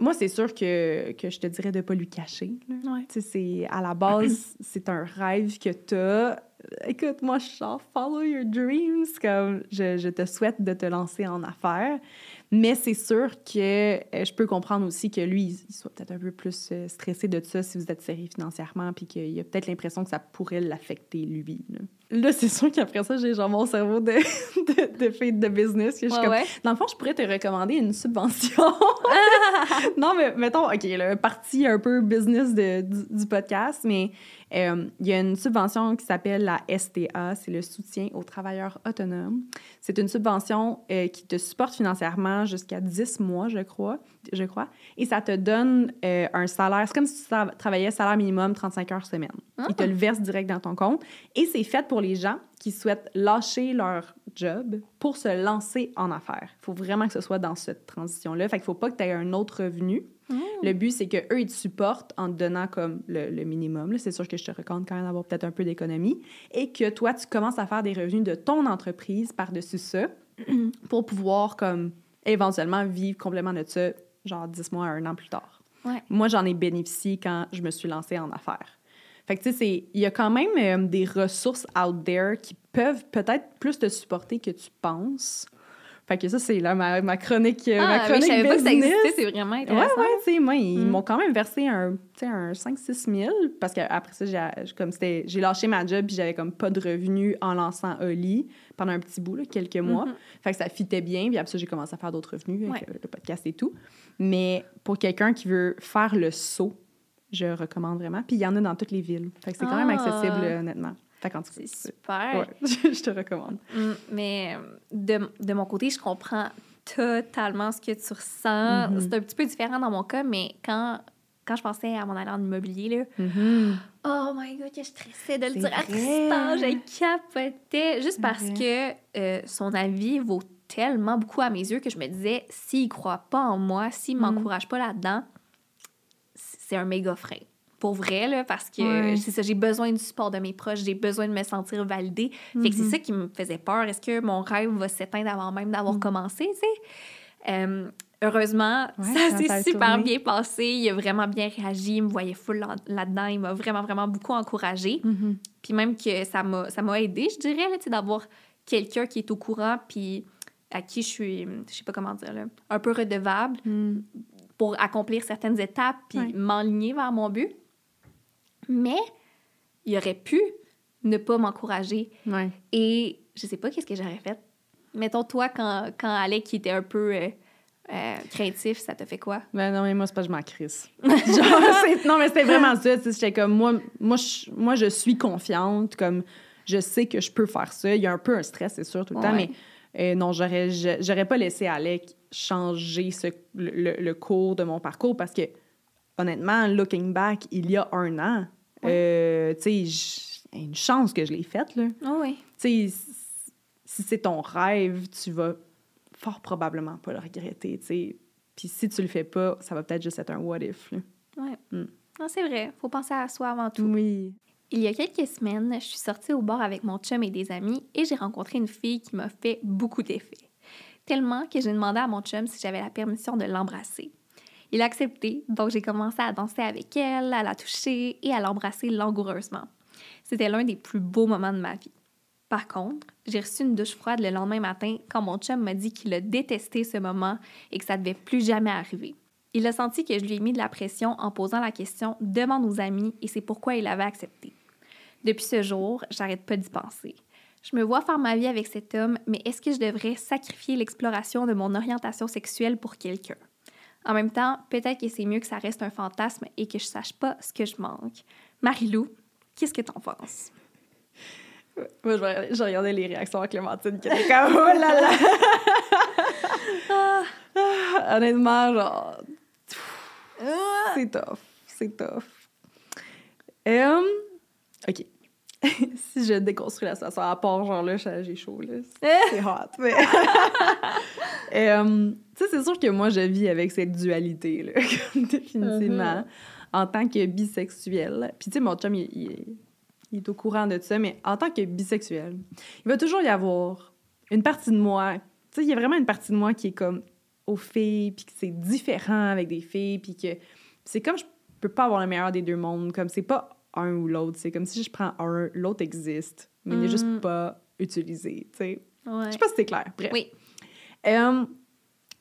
moi, c'est sûr que, que je te dirais de pas lui cacher. Ouais. C'est à la base, c'est un rêve que tu as. Écoute, moi, je suis genre follow your dreams. Comme je, je te souhaite de te lancer en affaires. Mais c'est sûr que euh, je peux comprendre aussi que lui, il, soit peut-être un peu plus euh, stressé de ça si vous êtes serré financièrement, puis qu'il a peut-être l'impression que ça pourrait l'affecter lui. Là, c'est sûr qu'après ça, j'ai genre mon cerveau de, de, de fille de business. Que je Ouais, comme, ouais. dans le fond, je pourrais te recommander une subvention. non, mais mettons, OK, là, partie un peu business de, du, du podcast, mais euh, il y a une subvention qui s'appelle la STA, c'est le soutien aux travailleurs autonomes. C'est une subvention euh, qui te supporte financièrement jusqu'à 10 mois, je crois, je crois, et ça te donne euh, un salaire. C'est comme si tu tra- travaillais salaire minimum 35 heures semaine. Ah. Ils te le versent direct dans ton compte. Et c'est fait pour les gens qui souhaitent lâcher leur job pour se lancer en affaires. Il faut vraiment que ce soit dans cette transition-là. Fait qu'il faut pas que tu aies un autre revenu. Le but, c'est qu'eux, ils te supportent en te donnant comme le, le minimum. C'est sûr que je te recommande quand même d'avoir peut-être un peu d'économie. Et que toi, tu commences à faire des revenus de ton entreprise par-dessus ça pour pouvoir comme éventuellement vivre complètement de ça, genre 10 mois à un an plus tard. Ouais. Moi, j'en ai bénéficié quand je me suis lancée en affaires. Fait que, tu sais, il y a quand même euh, des ressources out there qui peuvent peut-être plus te supporter que tu penses. Fait que ça, c'est là ma, ma chronique, euh, ma Ah, mais chronique je savais pas que ça business. existait, c'est vraiment Ouais, intéressant. ouais, tu sais, moi, ils Mm. m'ont quand même versé un, un 5-6 000 parce qu'après ça, j'ai, lâché ma job puis j'avais comme pas de revenus en lançant Oli pendant un petit bout, là, quelques mois. Mhm. Fait que ça fitait bien. Puis après ça, j'ai commencé à faire d'autres revenus avec Ouais. euh, le podcast et tout. Mais pour quelqu'un qui veut faire le saut, je recommande vraiment. Puis il y en a dans toutes les villes. Fait que c'est quand même Ah. accessible, euh, honnêtement. Fait qu'en tout cas, C'est super. ouais, je te recommande. Mm, Mais euh, de, de mon côté, je comprends totalement ce que tu ressens. Mhm. C'est un petit peu différent dans mon cas, mais quand, quand je pensais à mon aller en immobilier, là, Mm-hmm. oh my god, que je stressais de le dire à. Tristan, je capotais, juste parce que euh, son avis vaut tellement beaucoup à mes yeux que je me disais, s'il croit pas en moi, s'il Mhm. m'encourage pas là-dedans, c'est un méga frein. Pour vrai, là, parce que c'est ça, j'ai besoin du support de mes proches, j'ai besoin de me sentir validée. Fait que c'est Mhm. ça qui me faisait peur. Est-ce que mon rêve va s'éteindre avant même d'avoir Mhm. commencé, tu sais? Euh, heureusement, Ouais, ça s'est super tourné. bien passé. Il a vraiment bien réagi. Il me voyait full là- là-dedans. Il m'a vraiment, vraiment beaucoup encouragée. Mm-hmm. Puis même que ça m'a aidé, je dirais, d'avoir quelqu'un qui est au courant puis à qui je suis, je sais pas comment dire, là, un peu redevable Mm. Pour accomplir certaines étapes puis Ouais. m'enligner vers mon but. Mais il aurait pu ne pas m'encourager. Et je sais pas qu'est-ce que j'aurais fait. Mettons, toi, quand, quand Alec qui était un peu euh, euh, craintif, ça te fait quoi? Ben non, mais moi, c'est pas que je m'en crisse. Genre, non, mais c'était vraiment ça. J'étais comme, moi, moi, je, moi, je suis confiante, comme, je sais que je peux faire ça. Il y a un peu un stress, c'est sûr, tout le temps, mais euh, non, j'aurais, j'aurais pas laissé Alec changer ce, le, le- cours de mon parcours parce que, honnêtement, looking back, il y a un an, euh, tu sais, une chance que je l'ai faite, là. Oh oui. Tu sais, si c'est ton rêve, tu vas fort probablement pas le regretter, tu sais. Puis si tu le fais pas, ça va peut-être juste être un what if. là. Ouais. Mm. Non, c'est vrai. Faut penser à soi avant tout. Oui. Il y a quelques semaines, je suis sortie au bar avec mon chum et des amis et j'ai rencontré une fille qui m'a fait beaucoup d'effet. Tellement que j'ai demandé à mon chum si j'avais la permission de l'embrasser. Il a accepté, donc j'ai commencé à danser avec elle, à la toucher et à l'embrasser langoureusement. C'était l'un des plus beaux moments de ma vie. Par contre, j'ai reçu une douche froide le lendemain matin quand mon chum m'a dit qu'il a détesté ce moment et que ça devait plus jamais arriver. Il a senti que je lui ai mis de la pression en posant la question devant nos amis et c'est pourquoi il avait accepté. Depuis ce jour, j'arrête pas d'y penser. Je me vois faire ma vie avec cet homme, mais est-ce que je devrais sacrifier l'exploration de mon orientation sexuelle pour quelqu'un? En même temps, peut-être que c'est mieux que ça reste un fantasme et que je sache pas ce que je manque. Marie-Lou, qu'est-ce que t'en penses? Moi, je regardais les réactions à Clémentine qui était comme « Oh là là! Ah, honnêtement, genre... C'est tough. C'est tough. Um, OK. si je déconstruis la situation, à part genre là, j'ai chaud, là. C'est hot. Mais... um, tu sais, c'est sûr que moi, je vis avec cette dualité, là, définitivement, uh-huh. en tant que bisexuelle. Puis, tu sais, mon chum, il, il est au courant de ça, mais en tant que bisexuel, il va toujours y avoir une partie de moi. Tu sais, il y a vraiment une partie de moi qui est comme aux filles, puis que c'est différent avec des filles, puis que c'est comme je peux pas avoir le meilleur des deux mondes. Comme c'est pas un ou l'autre, c'est comme si je prends un, l'autre existe, mais il n'est juste mm. pas utilisé. Ouais. Je sais pas si c'est clair. Bref. Oui. Um,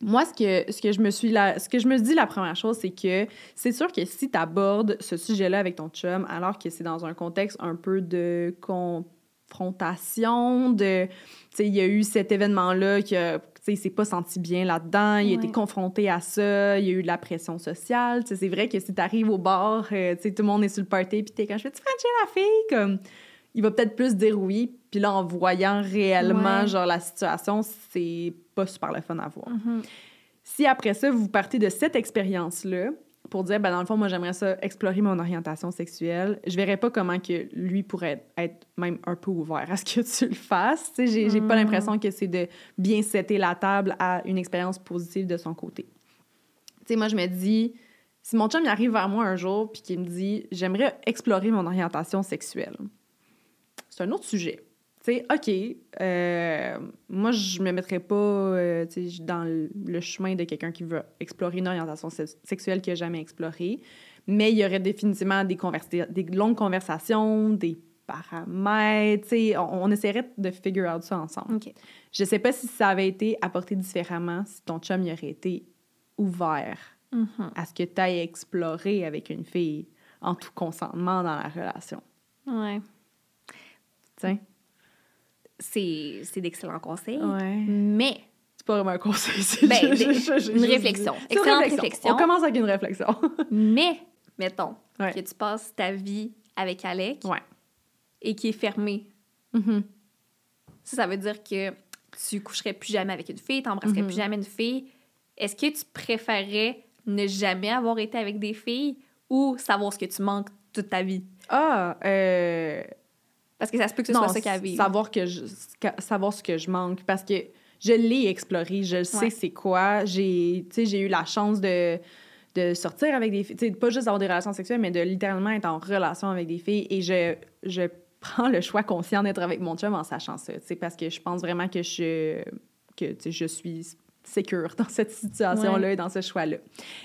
moi, ce que, ce que je me suis la, ce que je me dis la première chose, c'est que c'est sûr que si tu abordes ce sujet-là avec ton chum, alors que c'est dans un contexte un peu de confrontation, de, tu sais, il y a eu cet événement-là que, tu sais, il s'est pas senti bien là-dedans, il a été confronté à ça, il y a eu de la pression sociale, c'est vrai que si tu arrives au bar, euh, tu sais, tout le monde est sur le party, puis t'es quand je fais, tu frenchis la fille, comme il va peut-être plus dérouiller. Puis là, en voyant réellement, genre, la situation, c'est pas super le fun à voir. Mm-hmm. Si après ça, vous partez de cette expérience-là pour dire, ben dans le fond, moi, j'aimerais ça explorer mon orientation sexuelle, je verrais pas comment que lui pourrait être même un peu ouvert à ce que tu le fasses. Tu sais, j'ai pas mm. l'impression que c'est de bien setter la table à une expérience positive de son côté. Tu sais, moi, je me dis, si mon chum il arrive vers moi un jour puis qu'il me dit, j'aimerais explorer mon orientation sexuelle c'est un autre sujet. Tu sais, OK, euh, moi, je me mettrais pas euh, dans le chemin de quelqu'un qui veut explorer une orientation sexuelle qu'il n'a jamais explorée, mais il y aurait définitivement des, des longues conversations, des paramètres, on, on, essaierait de figure out ça ensemble. OK. Je sais pas si ça avait été apporté différemment, si ton chum y aurait été ouvert mm-hmm. à ce que tu ailles explorer avec une fille en tout consentement dans la relation. Ouais. C'est, c'est d'excellents conseils. Ouais. Mais. C'est pas vraiment un conseil, c'est ben, une réflexion. Excellente réflexion. On commence avec une réflexion. mais, mettons, que tu passes ta vie avec Alec ouais. et qui est fermé. Mm-hmm. Ça, ça veut dire que tu coucherais plus jamais avec une fille, tu n'embrasserais mm-hmm. plus jamais une fille. Est-ce que tu préférerais ne jamais avoir été avec des filles ou savoir ce que tu manques toute ta vie? Ah, euh parce que ça se peut que ce soit ça qu'elle vit. Savoir, que je, savoir ce que je manque. Parce que je l'ai exploré, je sais c'est quoi. J'ai eu la chance de, de sortir avec des filles, pas juste d'avoir des relations sexuelles, mais de littéralement être en relation avec des filles. Et je, je prends le choix conscient d'être avec mon chum en sachant ça. Parce que je pense vraiment que je, que, je suis sécure dans cette situation-là et dans ce choix-là.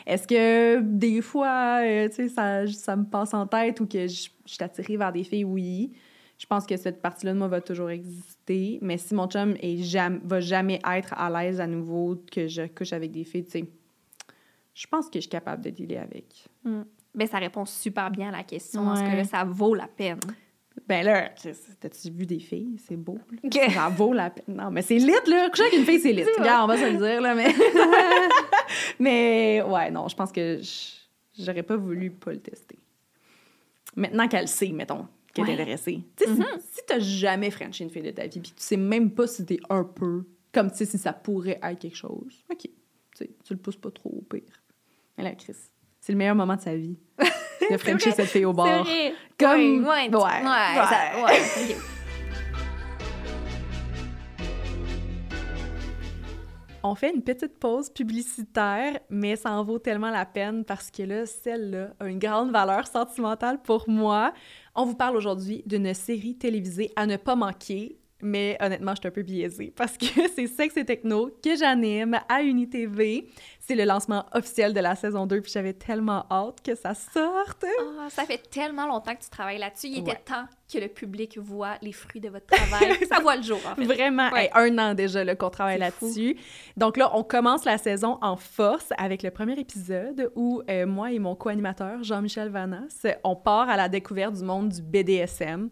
Est-ce que des fois, euh, ça, ça me passe en tête ou que je, je suis attirée vers des filles? Oui je pense que cette partie-là de moi va toujours exister. Mais si mon chum est jamais, va jamais être à l'aise à nouveau que je couche avec des filles, tu sais, je pense que je suis capable de dealer avec. Mm. Ben, ça répond super bien à la question. Est-ce que là, ça vaut la peine? Ben là, t'as-tu vu des filles? C'est beau. Ça vaut la peine. Non, mais c'est lit, là. Coucher avec une fille, c'est lit. Regarde, on va se le dire, là, mais... mais ouais, non, je pense que j'aurais pas voulu pas le tester. Maintenant qu'elle sait, mettons, qui est intéressée. Tu sais, mm-hmm. si, t'as jamais franchi une fille de ta vie, puis tu sais même pas si t'es un peu, comme tu sais, si ça pourrait être quelque chose, OK. Tu sais, tu le pousses pas trop au pire. Mais là, Chris, c'est le meilleur moment de sa vie. de frencher cette fille au bar. Comme... Ouais, ouais, ouais. ouais, ouais. On fait une petite pause publicitaire, mais ça en vaut tellement la peine parce que là, celle-là a une grande valeur sentimentale pour moi. On vous parle aujourd'hui d'une série télévisée à ne pas manquer. Mais honnêtement, je suis un peu biaisée parce que c'est Sexe et Techno que j'anime à UniTV. C'est le lancement officiel de la saison 2, puis j'avais tellement hâte que ça sorte. Ah, ça fait tellement longtemps que tu travailles là-dessus. Il était temps que le public voit les fruits de votre travail. ça voit le jour, en fait. Vraiment, Ouais. hey, un an déjà qu'on travaille là-dessus. Donc là, on commence la saison en force avec le premier épisode où euh, moi et mon co-animateur, Jean-Michel Vanas, on part à la découverte du monde du BDSM.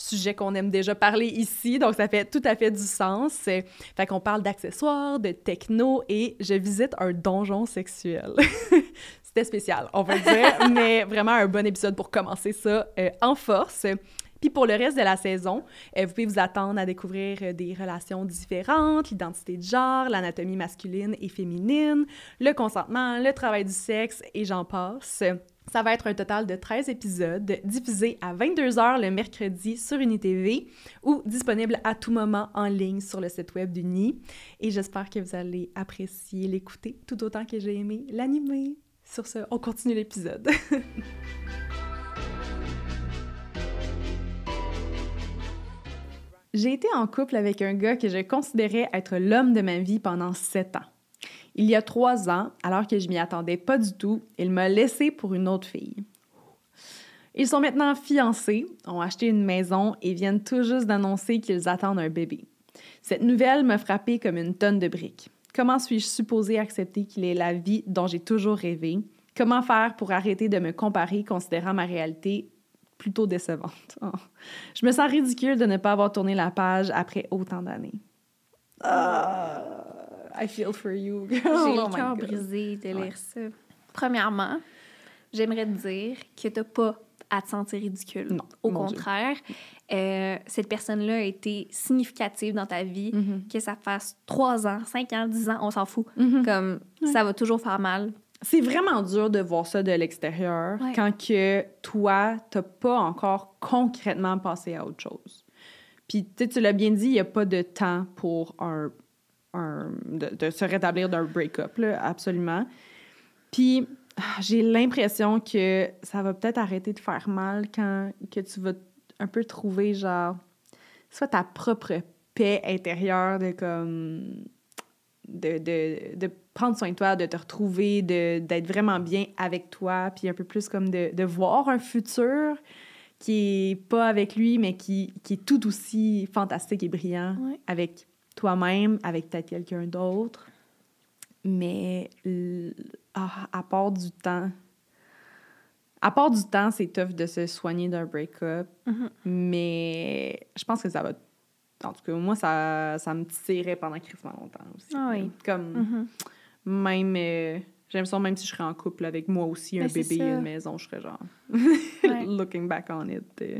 Sujet qu'on aime déjà parler ici, donc ça fait tout à fait du sens. Fait qu'on parle d'accessoires, de techno et je visite un donjon sexuel. C'était spécial, on va dire, mais vraiment un bon épisode pour commencer ça euh, en force. Puis pour le reste de la saison, euh, vous pouvez vous attendre à découvrir euh, des relations différentes, l'identité de genre, l'anatomie masculine et féminine, le consentement, le travail du sexe et j'en passe. Ça va être un total de 13 épisodes diffusés à 22h le mercredi sur UniTV ou disponibles à tout moment en ligne sur le site web d'Uni. Et j'espère que vous allez apprécier l'écouter tout autant que j'ai aimé l'animer. Sur ce, on continue l'épisode. J'ai été en couple avec un gars que je considérais être l'homme de ma vie pendant sept ans. Il y a trois ans, alors que je m'y attendais pas du tout, il m'a laissé pour une autre fille. Ils sont maintenant fiancés, ont acheté une maison et viennent tout juste d'annoncer qu'ils attendent un bébé. Cette nouvelle m'a frappée comme une tonne de briques. Comment suis-je supposée accepter qu'il ait la vie dont j'ai toujours rêvé? Comment faire pour arrêter de me comparer considérant ma réalité plutôt décevante? Oh. Je me sens ridicule de ne pas avoir tourné la page après autant d'années. Ah, I feel for you. J'ai Oh le cœur brisé de lire Ouais. ça. Premièrement, j'aimerais te dire que t'as pas à te sentir ridicule. Non, Au contraire, euh, cette personne-là a été significative dans ta vie. Mhm. Que ça fasse 3 ans, 5 ans, 10 ans, on s'en fout. Mhm. Comme ça va toujours faire mal. C'est vraiment dur de voir ça de l'extérieur Ouais. quand que toi, t'as pas encore concrètement passé à autre chose. Puis, tu l'as bien dit, il n'y a pas de temps pour un, un- de, de se rétablir d'un break-up, là, absolument. Puis, j'ai l'impression que ça va peut-être arrêter de faire mal quand que tu vas un peu trouver, genre, soit ta propre paix intérieure de comme de, de, de prendre soin de toi, de te retrouver, d'être vraiment bien avec toi, puis un peu plus comme de, de voir un futur qui est pas avec lui, mais qui, qui est tout aussi fantastique et brillant Ouais. avec toi-même, avec peut-être quelqu'un d'autre. Mais ah, à part du temps, à part du temps, c'est tough de se soigner d'un break-up, Mhm. mais je pense que ça va. En tout cas, moi, ça, ça me tirait pendant crissement longtemps aussi. Ah oui. Comme Mhm. même. euh, J'ai l'impression, même si je serais en couple avec moi aussi, un Ben, bébé et ça. une maison, je serais genre. Ouais. Looking back on it. euh.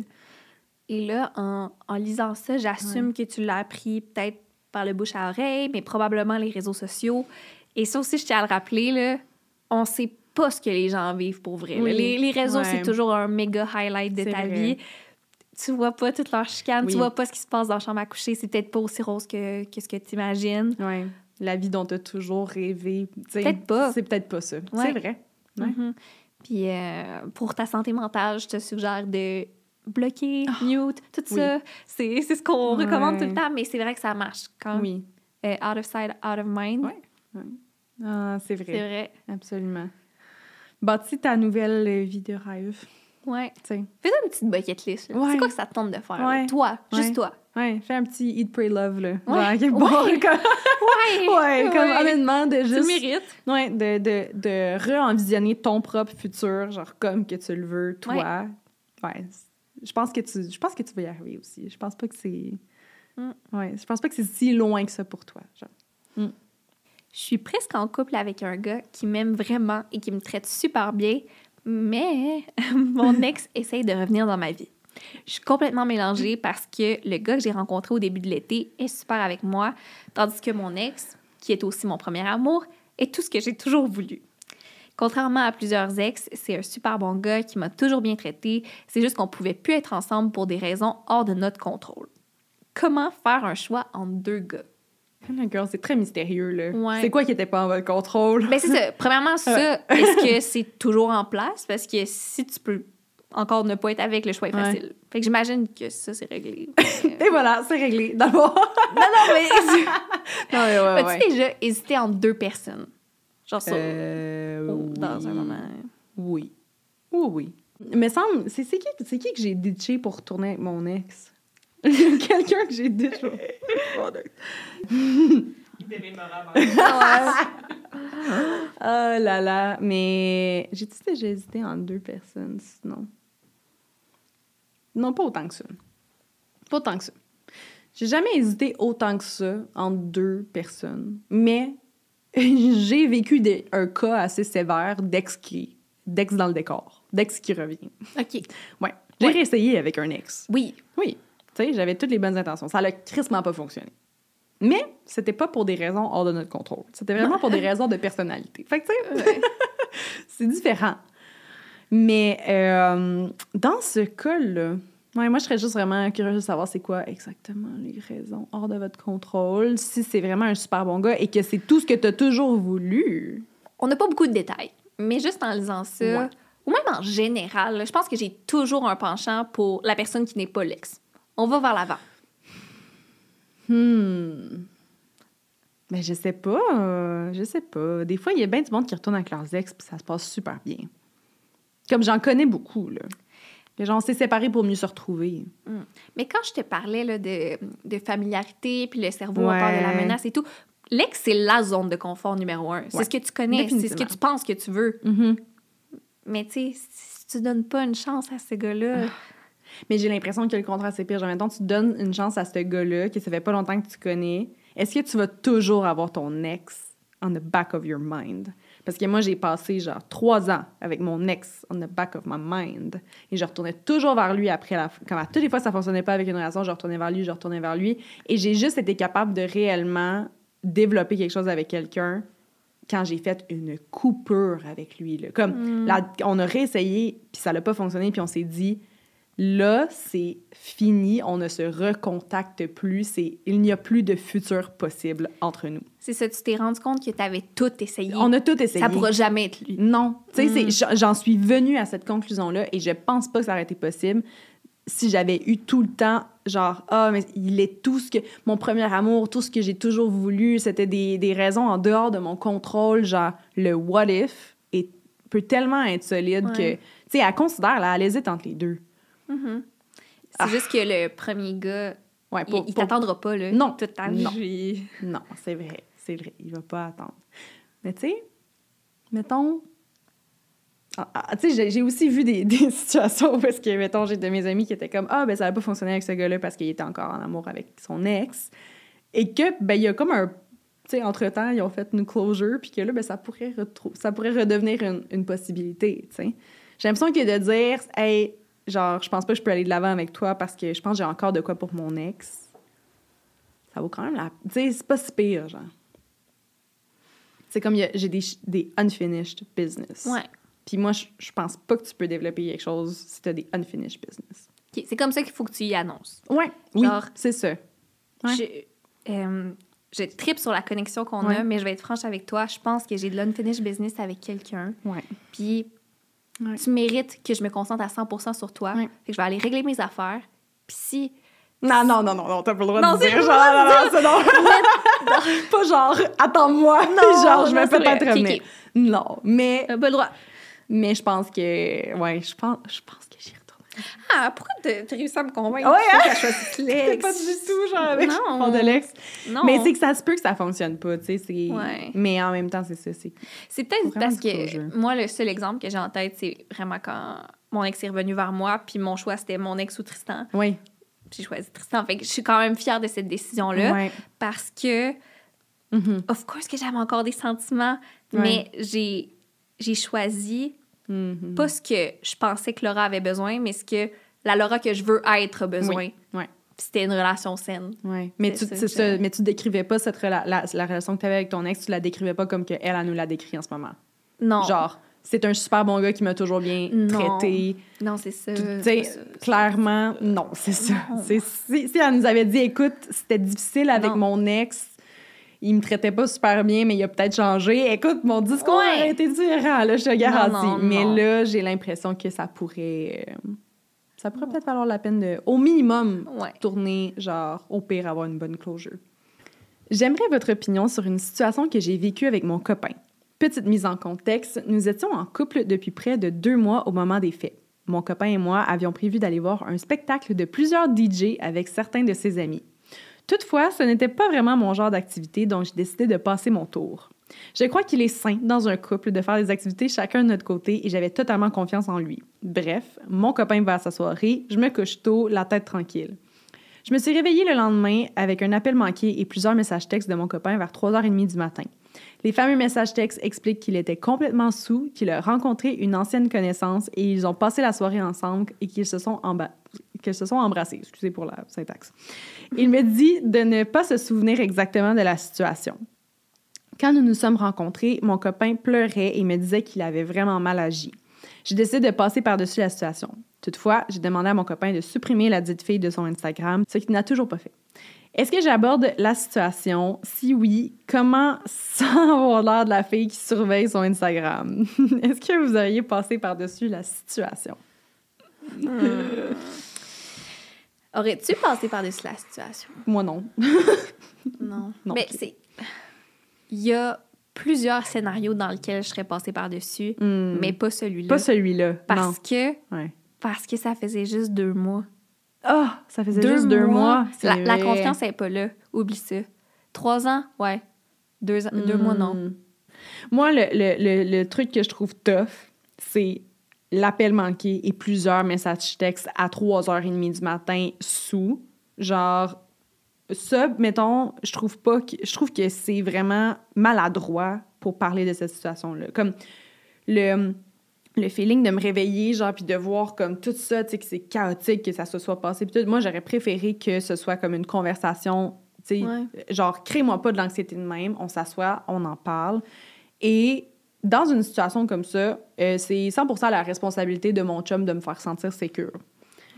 Et là, en, en lisant ça, j'assume que tu l'as appris peut-être par le bouche à oreille, mais probablement les réseaux sociaux. Et ça aussi, je tiens à le rappeler, là, on sait pas ce que les gens vivent pour vrai. Oui. Les, les réseaux, Ouais. c'est toujours un méga highlight de ta vrai. vie. Tu vois pas toute leur chicane, Oui. tu vois pas ce qui se passe dans la chambre à coucher. C'est peut-être pas aussi rose que, que ce que tu imagines. Ouais. La vie dont tu as toujours rêvé. Peut-être pas. C'est peut-être pas ça. Ouais. C'est vrai. Ouais. Mhm. Puis euh, pour ta santé mentale, je te suggère de bloquer, mute, tout Oui. ça. C'est c'est ce qu'on Ouais. recommande tout le temps, mais c'est vrai que ça marche. Quand Oui. euh, out of sight, out of mind. Ouais. Ah, c'est vrai. C'est vrai. Absolument. Bâtis ta nouvelle vie de rêve. Ouais. tu sais. Fais une petite bucket list. Ouais. C'est quoi que ça te tente de faire? Ouais. Toi, juste Ouais. toi. Ouais, fais un petit Eat, Pray, Love, là. Ouais. Genre, quelque part, Ouais. comme- Ouais! Ouais, comme honnêtement, de Tu juste. le mérites. Ouais, de, de, de re-envisionner ton propre futur, genre comme que tu le veux, toi. Ouais. Je pense que tu, je pense que tu vas y arriver aussi. Je pense pas que c'est. Mm. Ouais, je pense pas que c'est si loin que ça pour toi. Genre. Je suis presque en couple avec un gars qui m'aime vraiment et qui me traite super bien, mais mon ex essaye de revenir dans ma vie. Je suis complètement mélangée parce que le gars que j'ai rencontré au début de l'été est super avec moi, tandis que mon ex, qui est aussi mon premier amour, est tout ce que j'ai toujours voulu. Contrairement à plusieurs ex, c'est un super bon gars qui m'a toujours bien traité. C'est juste qu'on pouvait plus être ensemble pour des raisons hors de notre contrôle. Comment faire un choix entre deux gars? C'est très mystérieux, là. Ouais. C'est quoi qui était pas en votre contrôle? Ben, c'est ça. Premièrement, ça, est-ce que c'est toujours en place? Parce que si tu peux encore ne pas être avec, le choix est Ouais. facile. Fait que j'imagine que ça, c'est réglé. Et voilà, c'est réglé. D'abord. non, non, mais... non, ouais, ouais, As-tu ouais. déjà hésité entre deux personnes? Genre ça, Euh, ou dans oui. un moment... Oui. Oui, oui. Mais semble, c'est qui, c'est qui que j'ai ditché pour retourner avec mon ex? Quelqu'un que j'ai. Mon ex. Oh là là. Mais j'ai-tu déjà hésité entre deux personnes, sinon? Non, pas autant que ça. Pas autant que ça. J'ai jamais hésité autant que ça entre deux personnes. Mais j'ai vécu des- un cas assez sévère d'ex qui d'ex dans le décor, d'ex qui revient. OK. Ouais. J'ai Ouais. réessayé avec un ex. Oui. Oui. Tu sais, j'avais toutes les bonnes intentions. Ça n'a crissement pas fonctionné. Mais c'était pas pour des raisons hors de notre contrôle. C'était vraiment pour des raisons de personnalité. Fait que, tu sais, c'est différent. Mais euh, dans ce cas-là, ouais, moi, je serais juste vraiment curieuse de savoir c'est quoi exactement les raisons hors de votre contrôle. Si c'est vraiment un super bon gars et que c'est tout ce que tu as toujours voulu. On n'a pas beaucoup de détails, mais juste en lisant ça, Ouais. ou même en général, je pense que j'ai toujours un penchant pour la personne qui n'est pas l'ex. On va vers l'avant. Hmm. Mais je sais pas. euh, je sais pas. Des fois, il y a bien du monde qui retourne avec leurs ex puis ça se passe super bien. Comme j'en connais beaucoup, là. Les gens s'est séparés pour mieux se retrouver. Mais quand je te parlais là, de, de familiarité, puis le cerveau a peur de la Ouais. menace et tout, l'ex, c'est la zone de confort numéro un. C'est Ouais. ce que tu connais, c'est ce que tu penses que tu veux. Mhm. Mais tu sais, si tu donnes pas une chance à ce gars-là, Mais j'ai l'impression que le contrat, c'est pire. Genre, mettons, tu donnes une chance à ce gars-là, que ça fait pas longtemps que tu connais. Est-ce que tu vas toujours avoir ton ex on the back of your mind? Parce que moi, j'ai passé genre trois ans avec mon ex on the back of my mind. Et je retournais toujours vers lui après la. Quand à toutes les fois ça fonctionnait pas avec une relation, je retournais vers lui, je retournais vers lui. Et j'ai juste été capable de réellement développer quelque chose avec quelqu'un quand j'ai fait une coupure avec lui. Là. Comme, la- on a réessayé, puis ça n'a pas fonctionné, puis on s'est dit, là, c'est fini, on ne se recontacte plus, c'est, il n'y a plus de futur possible entre nous. c'est ça, tu t'es rendu compte que tu avais tout essayé. On a tout essayé. Ça pourra jamais être lui. Non. Tu sais, Mm. j'en- suis venue à cette conclusion-là et je pense pas que ça aurait été possible si j'avais eu tout le temps, genre, ah, mais il est tout ce que. Mon premier amour, tout ce que j'ai toujours voulu, c'était des, des raisons en dehors de mon contrôle, genre, le what if est, peut tellement être solide Ouais. que. Tu sais, elle considère, là, elle hésite entre les deux. Mhm. C'est Ah. juste que le premier gars, Ouais, il, pour- il t'attendra pas, là. Non. Toute ta Non. Non, c'est vrai, c'est vrai, il va pas attendre. Mais tu sais, mettons. Ah, ah, tu sais, j'ai- aussi vu des, des situations parce que, mettons, j'ai de mes amis qui étaient comme Ah, ben ça n'a pas fonctionné avec ce gars-là parce qu'il était encore en amour avec son ex. Et que, ben, il y a comme un. Tu sais, entre-temps, ils ont fait une closure, puis que là, ben, ça pourrait, ça pourrait redevenir une, une possibilité, tu sais. J'ai l'impression que de dire Hey, genre, je pense pas que je peux aller de l'avant avec toi parce que je pense que j'ai encore de quoi pour mon ex ça vaut quand même la. Tu sais, c'est pas si pire, genre. C'est comme j'ai des, des unfinished business. Ouais. Puis moi, je, je pense pas que tu peux développer quelque chose si t'as des unfinished business. OK, C'est comme ça qu'il faut que tu y annonces. Ouais, oui, Genre- c'est ça. Ouais. Je, euh, je tripe sur la connexion qu'on Ouais. a, mais je vais être franche avec toi. Je pense que j'ai de l'unfinished business avec quelqu'un. Ouais. Puis Ouais. tu mérites que je me concentre à 100 sur toi. Ouais. Fait que je vais aller régler mes affaires. Puis si... Non, non, non, non, non, t'as pas le droit Non, de dire genre, non, non, c'est non. pas genre, attends-moi, genre, je non, vais peut-être Ok, revenir. ok. Non, mais, T'as pas le droit. mais je pense que, ouais, je pense, je pense que retournerai. Ah, pourquoi t'as t'as réussi à me convaincre? Ouais, hein? C'est pas du tout, genre, avec Non. de l'ex. Non. Mais c'est que ça se peut que ça fonctionne pas, tu sais. c'est- Ouais. Mais en même temps, c'est ça. C'est... C'est peut-être parce que closure. moi, le seul exemple que j'ai en tête, c'est vraiment quand mon ex est revenu vers moi, puis mon choix, c'était mon ex ou Tristan. Oui. J'ai choisi Tristan. Fait que je suis quand même fière de cette décision-là Ouais. parce que, Mhm. of course, que j'avais encore des sentiments, Ouais. mais j'ai, j'ai choisi Mhm. pas ce que je pensais que Laura avait besoin, mais ce que la Laura que je veux être a besoin. Ouais. Puis c'était une relation saine. Ouais. Mais, tu, ça, c'est ça, je- mais tu décrivais pas cette rela- la, la relation que tu avais avec ton ex, tu la décrivais pas comme que elle, elle nous la décrit en ce moment. Non. Genre, c'est un super bon gars qui m'a toujours bien traité. Non, c'est ça. Tu sais, clairement, non, c'est ça. Si, si elle nous avait dit, écoute, c'était difficile avec Non. mon ex, il me traitait pas super bien, mais il a peut-être changé. Écoute, mon discours Ouais. a été différent, là, je te garantis. non, mais non. là, j'ai l'impression que ça pourrait... euh, ça pourrait peut-être valoir la peine de, au minimum, Ouais. tourner, genre, au pire, avoir une bonne closure. J'aimerais votre opinion sur une situation que j'ai vécue avec mon copain. Petite mise en contexte, nous étions en couple depuis près de deux mois au moment des faits. Mon copain et moi avions prévu d'aller voir un spectacle de plusieurs DJ avec certains de ses amis. Toutefois, ce n'était pas vraiment mon genre d'activité, donc j'ai décidé de passer mon tour. Je crois qu'il est sain dans un couple de faire des activités chacun de notre côté et j'avais totalement confiance en lui. Bref, mon copain va à sa soirée, je me couche tôt, la tête tranquille. Je me suis réveillée le lendemain avec un appel manqué et plusieurs messages textes de mon copain vers 3h30 du matin. Les fameux messages textes expliquent qu'il était complètement sous, qu'il a rencontré une ancienne connaissance et ils ont passé la soirée ensemble et qu'ils se sont, qu'ils se sont embrassés. Excusez pour la syntaxe. Il me dit de ne pas se souvenir exactement de la situation. Quand nous nous sommes rencontrés, mon copain pleurait et me disait qu'il avait vraiment mal agi. J'ai décidé de passer par-dessus la situation. Toutefois, j'ai demandé à mon copain de supprimer la dite fille de son Instagram, ce qu'il n'a toujours pas fait. Est-ce que j'aborde la situation? Si oui, comment sans avoir l'air de la fille qui surveille son Instagram? Est-ce que vous auriez passé par-dessus la situation? Aurais-tu passé par-dessus la situation? Moi, non. Non. Non Mais c'est. Il y a plusieurs scénarios dans lesquels je serais passée par-dessus, Hmm. mais pas celui-là. Pas celui-là. Parce que. Ouais. parce que ça faisait juste deux mois. Ah, ça faisait juste deux mois? La, la confiance n'est pas là. Oublie ça. Trois ans, ouais. Deux, ans, deux mois, non. Hmm. Moi, le, le, le, le truc que je trouve tough, c'est l'appel manqué et plusieurs messages textes à 3h30 du matin sous. Genre, ça, mettons, je trouve pas que, je trouve que c'est vraiment maladroit pour parler de cette situation-là. Comme le, le feeling de me réveiller, genre, puis de voir comme tout ça, tu sais, que c'est chaotique, que ça se soit passé. Puis tout, moi, j'aurais préféré que ce soit comme une conversation, tu sais, Ouais. genre, crée-moi pas de l'anxiété de même, on s'assoit, on en parle. Et dans une situation comme ça, euh, c'est 100% la responsabilité de mon chum de me faire sentir sécure.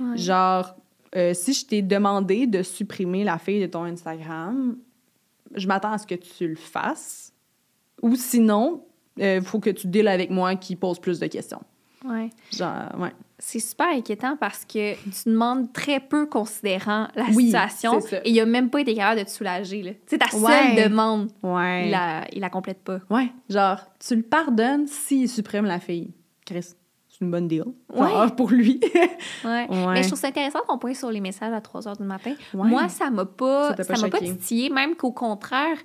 Ouais. Genre, euh, si je t'ai demandé de supprimer la fille de ton Instagram, je m'attends à ce que tu le fasses. Ou sinon, il faut que tu deals avec moi qui pose plus de questions. Ouais. Genre, ouais. C'est super inquiétant parce que tu demandes très peu considérant la Oui, situation et il a même pas été capable de te soulager. là. Tu ta seule Ouais. demande, Ouais. il, la, il la complète pas. Ouais. Genre, tu le pardonnes s'il supprime la fille. Chris, c'est une bonne deal. Genre, Ouais. pour lui. Ouais. Mais je trouve ça intéressant qu'on pointe sur les messages à 3 h du matin. Moi, ça m'a pas, Ça m'a pas titillé, même qu'au contraire,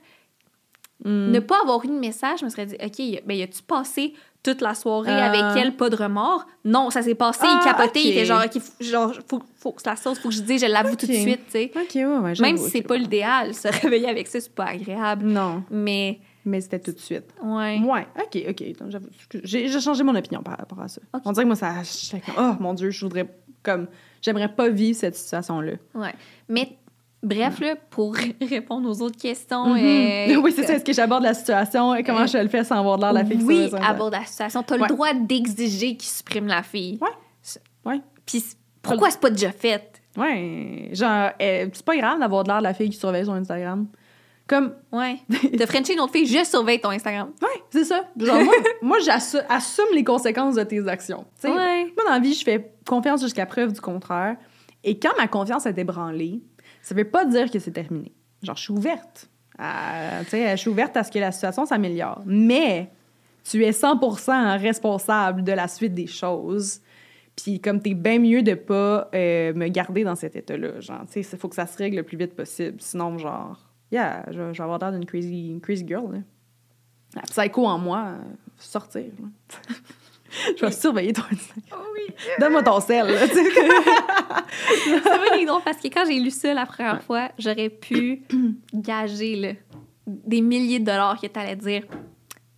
Mm. ne pas avoir eu de message, je me serais dit, OK, ben, y a-tu passé toute la soirée Ah. avec elle, pas de remords? Non, ça s'est passé, Ah, il capotait, il ok. était genre, OK, faut, genre, faut, faut que la sauce, faut que je dise, je l'avoue tout de suite, tu sais. Ouais, ouais. Même si c'est pas l'idéal, se réveiller avec ça, c'est pas agréable. Non, Mais, mais c'était tout de suite. ouais. Ouais, OK, OK. J'avoue, J'ai changé mon opinion par rapport à ça. On dirait que moi, ça... Oh, mon Dieu, je voudrais... Comme... J'aimerais pas vivre cette situation-là. Ouais. Mais, bref, là, pour répondre aux autres questions. Mhm. euh, oui, c'est ça. Est-ce que j'aborde la situation et comment Euh, je le fais sans avoir de l'air de la fille Oui, aborde la situation. T'as Ouais. le droit d'exiger qu'il supprime la fille. Ouais. Ouais. Puis pourquoi c'est pas déjà fait? Ouais. Genre, euh, c'est pas grave d'avoir de l'air de la fille qui surveille son Instagram. Comme, Ouais. T'as Frenché une autre fille, je surveille ton Instagram. ouais, c'est ça. Genre, moi, moi j'assume assume les conséquences de tes actions. Ouais. Moi, dans la vie, je fais confiance jusqu'à preuve du contraire. Et quand ma confiance est ébranlée, ça veut pas dire que c'est terminé. Genre, je suis ouverte. à- je suis ouverte à ce que la situation s'améliore. Mais tu es 100% responsable de la suite des choses. Puis comme t'es bien mieux de pas euh, me garder dans cet état-là. Genre, tu sais, il faut que ça se règle le plus vite possible. Sinon, genre, yeah, je, vais- avoir l'air d'une crazy, crazy girl. Là. La en moi, euh, sortir. je vais surveiller ton Instagram. Oh oui. Donne-moi ton sel. C'est vrai, drôle parce que quand j'ai lu ça la première fois, j'aurais pu gager là, des milliers de dollars que t'allais dire.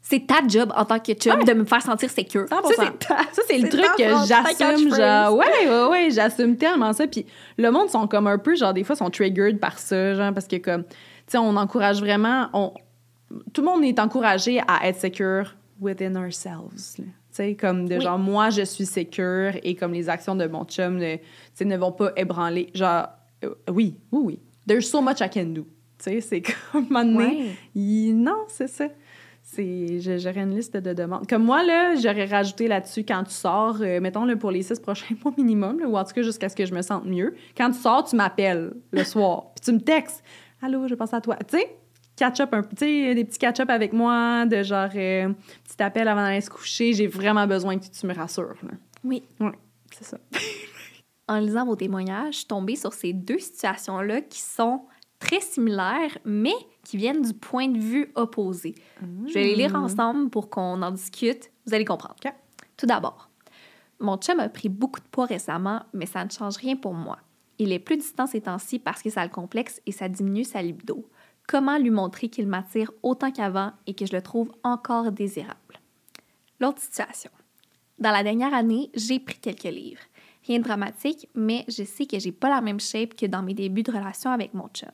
C'est ta job en tant que chum de me faire sentir sécure. 100%. Ça, c'est le truc que j'assume, genre, ouais, ouais, ouais, j'assume tellement ça. Puis le monde sont comme un peu, genre, des fois, sont triggered par ça, genre, parce que, comme, tu sais, on encourage vraiment, on, tout le monde est encouragé à être secure within ourselves, là. Tu sais, comme de Oui. genre, moi, je suis sécure et comme les actions de mon chum ne, tu vont pas ébranler. Genre, euh, oui, oui, oui. There's so much I can do. sais, c'est comme, un moment donné, Ouais. il- non, c'est ça. J'aurais une liste de demandes. Comme moi, là, j'aurais rajouté là-dessus quand tu sors, euh, mettons le pour les six prochains mois minimum, là, ou en tout cas jusqu'à ce que je me sente mieux. Quand tu sors, tu m'appelles le soir, puis tu me textes. Allô, je pense à toi. Tu sais, catch-up un des petits catch-up avec moi, de genre, euh, petit appel avant d'aller se coucher. J'ai vraiment besoin que tu me rassures. là. Oui. C'est ça. En lisant vos témoignages, je suis tombée sur ces deux situations-là qui sont très similaires, mais qui viennent du point de vue opposé. Je vais les lire ensemble pour qu'on en discute. Vous allez comprendre. Tout d'abord, mon chum a pris beaucoup de poids récemment, mais ça ne change rien pour moi. Il est plus distant ces temps-ci parce que ça le complexe et ça diminue sa libido. Comment lui montrer qu'il m'attire autant qu'avant et que je le trouve encore désirable? L'autre situation. Dans la dernière année, j'ai pris quelques livres. Rien de dramatique, mais je sais que j'ai pas la même shape que dans mes débuts de relation avec mon chum.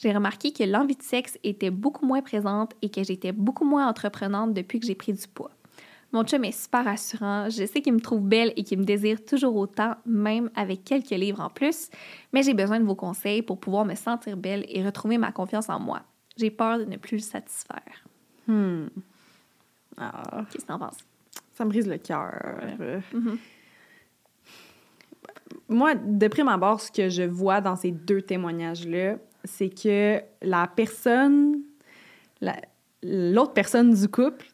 J'ai remarqué que l'envie de sexe était beaucoup moins présente et que j'étais beaucoup moins entreprenante depuis que j'ai pris du poids. Mon chum est super rassurant, je sais qu'il me trouve belle et qu'il me désire toujours autant, même avec quelques livres en plus, mais j'ai besoin de vos conseils pour pouvoir me sentir belle et retrouver ma confiance en moi. J'ai peur de ne plus le satisfaire. Hmm. Ah, Qu'est-ce que t'en penses? ça me brise le cœur. Mhm. Moi, de prime abord, ce que je vois dans ces deux témoignages-là, c'est que la personne, la- l'autre personne du couple,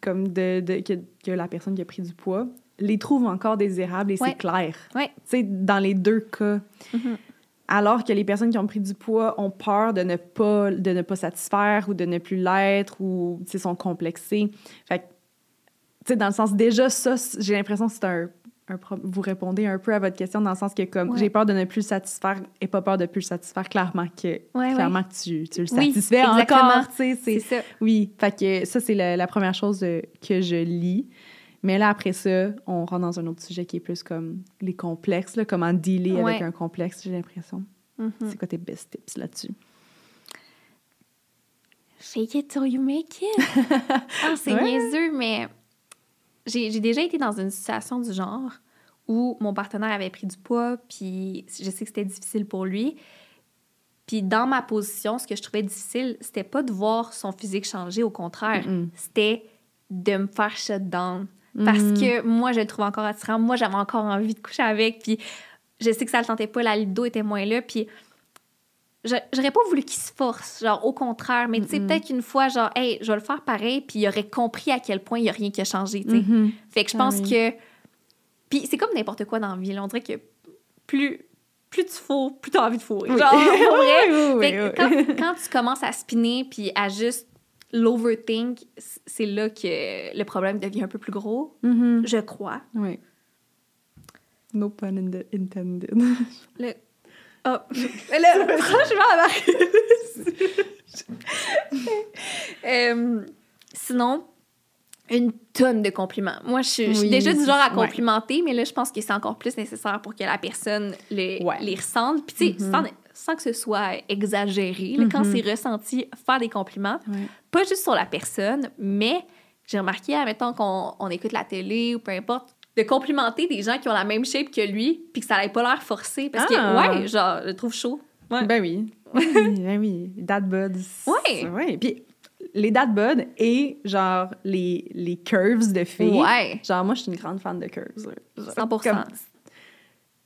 comme de, de- que, que la personne qui a pris du poids, les trouve encore désirables et Ouais. c'est clair. Ouais. Tu sais, dans les deux cas. Mhm. Alors que les personnes qui ont pris du poids ont peur de ne pas, de ne pas satisfaire ou de ne plus l'être ou sont complexées. Fait que, dans le sens, déjà, ça, j'ai l'impression que c'est un, un pro- Vous répondez un peu à votre question dans le sens que, comme, Ouais. j'ai peur de ne plus le satisfaire et pas peur de plus le satisfaire, clairement que, Ouais, clairement que tu, tu le Oui, satisfais exactement. encore. C'est ça. Oui, fait que ça, c'est la, la première chose euh, que je lis. Mais là, après ça, on rentre dans un autre sujet qui est plus comme les complexes, là, comment dealer avec un complexe, j'ai l'impression. Mhm. C'est quoi tes best tips là-dessus? Fake it till you make it. Ah, c'est niaiseux, mais j'ai déjà été dans une situation du genre où mon partenaire avait pris du poids, puis je sais que c'était difficile pour lui. Puis dans ma position, ce que je trouvais difficile, c'était pas de voir son physique changer, au contraire, c'était de me faire shut down. Parce Mhm. que moi, je le trouve encore attirant. Moi, j'avais encore envie de coucher avec. Puis je sais que ça le tentait pas, la libido était moins là. Puis j'aurais pas voulu qu'il se force, genre au contraire. Mais tu sais, peut-être qu'une fois, genre, hey, je vais le faire pareil. Puis il aurait compris à quel point il y a rien qui a changé, tu sais. Mhm. Fait que je Ah pense oui. que. Puis c'est comme n'importe quoi dans la vie. là. On dirait que plus, plus tu fourres, plus tu as envie de fourrer. Oui. Genre, pour vrai. Oui, Fait que quand, quand tu commences à spinner puis à juste l'overthink, c'est là que le problème devient un peu plus gros, Mhm. je crois. Oui. No pun in- intended. Le... Oh. Là, franchement, euh, Sinon, une tonne de compliments. Moi, je, suis- Oui, déjà du genre à ouais. complimenter, mais là, je pense que c'est encore plus nécessaire pour que la personne Ouais. les ressente. Puis, tu sais, Mhm. sans, sans que ce soit exagéré, là, quand Mhm. c'est ressenti, faire des compliments, Ouais. pas juste sur la personne, mais j'ai remarqué, admettons qu'on on écoute la télé ou peu importe, de complimenter des gens qui ont la même shape que lui, puis que ça n'ait pas l'air forcé. Parce Ah. que, ouais, genre, je le trouve chaud. Ouais. Ben oui. Oui, ben oui. Dad buds. Ouais. Ouais. Puis les dad buds et genre les, les curves de filles. Ouais. Genre, moi, je suis une grande fan de curves. Genre, 100 comme-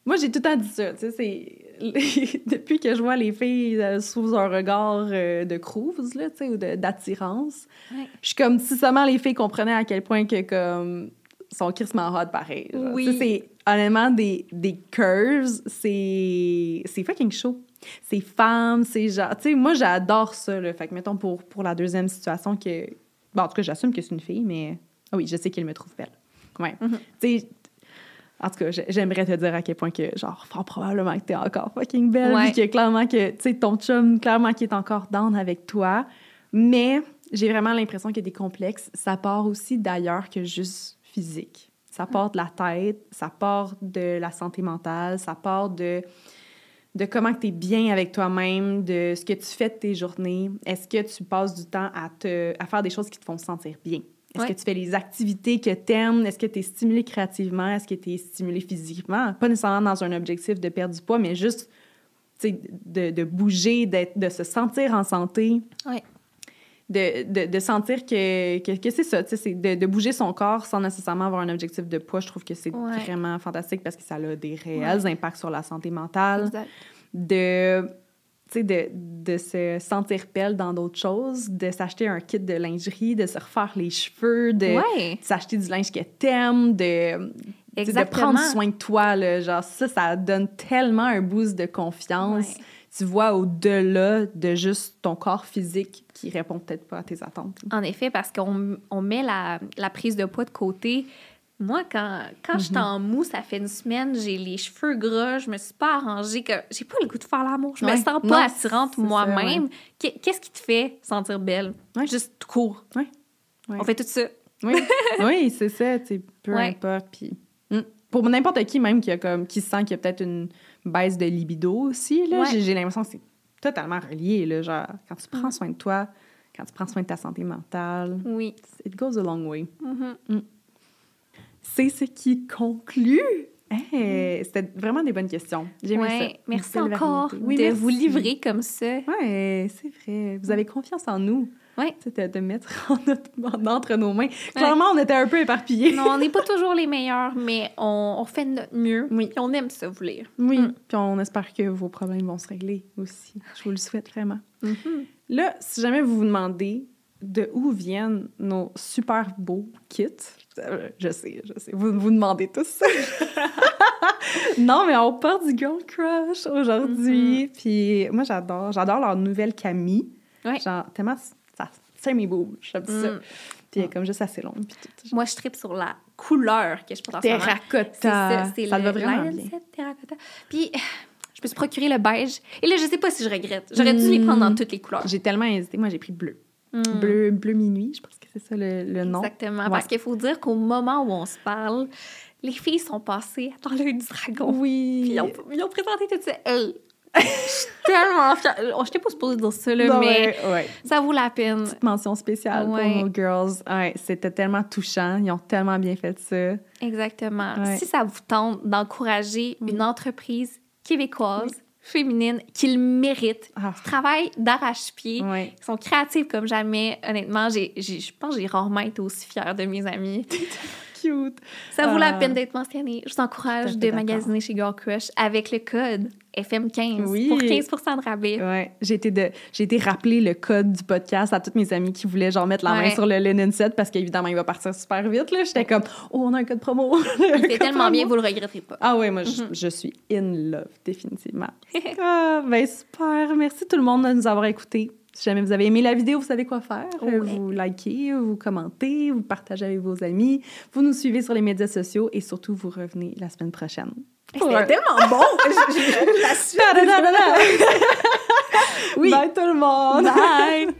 Moi, j'ai tout le temps dit ça. Tu sais, c'est... Depuis que je vois les filles euh, sous un regard euh, de cruise, là, tu sais, ou d'attirance, Ouais. je suis comme si seulement les filles comprenaient à quel point que, comme, sont crissement hot pareil. genre. Oui. C'est... Honnêtement, des, des curves, c'est... C'est fucking chaud. C'est femme, c'est genre... Tu sais, moi, j'adore ça, là. Fait que, mettons, pour, pour la deuxième situation que... Bon, en tout cas, j'assume que c'est une fille, mais... Ah oui, je sais qu'elle me trouve belle. Ouais. Mhm. Tu sais, en tout cas, j'ai- j'aimerais te dire à quel point que, genre, fort probablement que t'es encore fucking belle, puis que clairement que, tu sais, ton chum, clairement qui est encore down avec toi. Mais j'ai vraiment l'impression que des complexes, ça part aussi d'ailleurs que juste physique. Ça part de la tête, ça part de la santé mentale, ça part de, de comment tu es bien avec toi-même, de ce que tu fais de tes journées. Est-ce que tu passes du temps à, te, à faire des choses qui te font sentir bien? Est-ce Ouais. que tu fais les activités que tu aimes? Est-ce que tu es stimulé créativement? Est-ce que tu es stimulé physiquement? Pas nécessairement dans un objectif de perdre du poids, mais juste de, de bouger, de se sentir en santé. Ouais. De, de, de sentir que, que, que c'est ça, tu sais, c'est de, de bouger son corps sans nécessairement avoir un objectif de poids. Je trouve que c'est Ouais. vraiment fantastique parce que ça a des réels impacts sur la santé mentale Exact. de, de, de se sentir belle dans d'autres choses, de s'acheter un kit de lingerie, de se refaire les cheveux, de, Ouais. s'acheter du linge que t'aimes, de, de prendre soin de toi. Là, genre, ça, ça donne tellement un boost de confiance. Tu vois au-delà de juste ton corps physique qui répond peut-être pas à tes attentes. En effet, parce qu'on on met la, la prise de poids de côté. Moi, quand, quand je suis Mhm. en mou, ça fait une semaine, j'ai les cheveux gras, je me suis pas arrangée, que j'ai pas le goût de faire l'amour, je me sens pas Non, attirante moi-même. Qu'est- Qu'est-ce qui te fait sentir belle? Ouais. Juste tout court. On fait tout ça. Oui, oui c'est ça, peu importe. Puis, mm. pour n'importe qui, même, qui, a comme, qui sent qu'il y a peut-être une baisse de libido aussi, là, Ouais. j'ai, l'impression que c'est totalement relié. Là, genre, quand tu prends Mhm. soin de toi, quand tu prends soin de ta santé mentale, Oui. it goes a long way. Mhm. C'est ce qui conclut. Hey, C'était vraiment des bonnes questions. J'ai aimé Ouais. ça. Une Merci encore variété. Oui, de merci. vous livrer comme ça. Ouais, c'est vrai. Vous avez confiance en nous. Ouais. C'était de mettre en notre- en- entre nos mains. Clairement, on était un peu éparpillés. Non, on n'est pas toujours les meilleurs, mais on, on fait de notre mieux. Oui. On aime ça, vous lire. Oui, Mm. puis on espère que vos problèmes vont se régler aussi. Je vous le souhaite vraiment. Mhm. Là, si jamais vous vous demandez de où viennent nos super beaux kits, je sais, je sais, vous vous demandez tous. non, mais on porte du Girl Crush aujourd'hui. Puis moi, j'adore, j'adore leur nouvelle Camille. Ouais. Genre, tellement, ça, c'est mes boobs, j'aime ça. Mm. Puis elle est comme juste assez longue. Puis tout. Moi, je tripe sur la couleur que je porte en. Terracotta. C'est ça, ça le vraiment bien. Terracotta. Puis, je me suis procuré le beige. Et là, je sais pas si je regrette. J'aurais dû les prendre dans Mm. toutes les couleurs. J'ai tellement hésité. Moi, j'ai pris bleu. Mm. Bleu, bleu minuit, je pense que c'est ça le, le nom. Exactement. Ouais. Parce qu'il faut dire qu'au moment où on se parle, les filles sont passées dans l'œil du dragon. Oui. Puis ils ont, ils ont présenté tout ça. Hey, je suis tellement fière. Oh, je n'étais pas supposée dire ça, là, Non, mais ouais, ouais. ça vaut la peine. Petite mention spéciale Ouais. pour nos girls. Ouais, c'était tellement touchant. Ils ont tellement bien fait ça. Exactement. Si ça vous tente d'encourager une entreprise québécoise, féminine, qui le mérite, Ah, qui travaille d'arrache-pied, qui sont créatives comme jamais, honnêtement, je pense que j'ai rarement été aussi fière de mes amis. Cute. Ça vaut la Ah. peine d'être mentionné. Je vous encourage Tout à fait de magasiner chez Girl Crush avec le code FM15 Oui. pour 15% de rabais. Ouais, j'ai été, de, j'ai été rappeler le code du podcast à toutes mes amies qui voulaient genre mettre la main sur le linen set parce qu'évidemment, il va partir super vite. Là. J'étais comme, oh, on a un code promo. C'est tellement bien, vous le regretterez pas. Ah ouais, moi, je, je suis in love, définitivement. ah, ben super. Merci tout le monde de nous avoir écoutés. Si jamais vous avez aimé la vidéo, vous savez quoi faire. Vous likez, vous commentez, vous partagez avec vos amis, vous nous suivez sur les médias sociaux et surtout, vous revenez la semaine prochaine. C'était tellement bon! la suite! Oui. Bye tout le monde! Bye!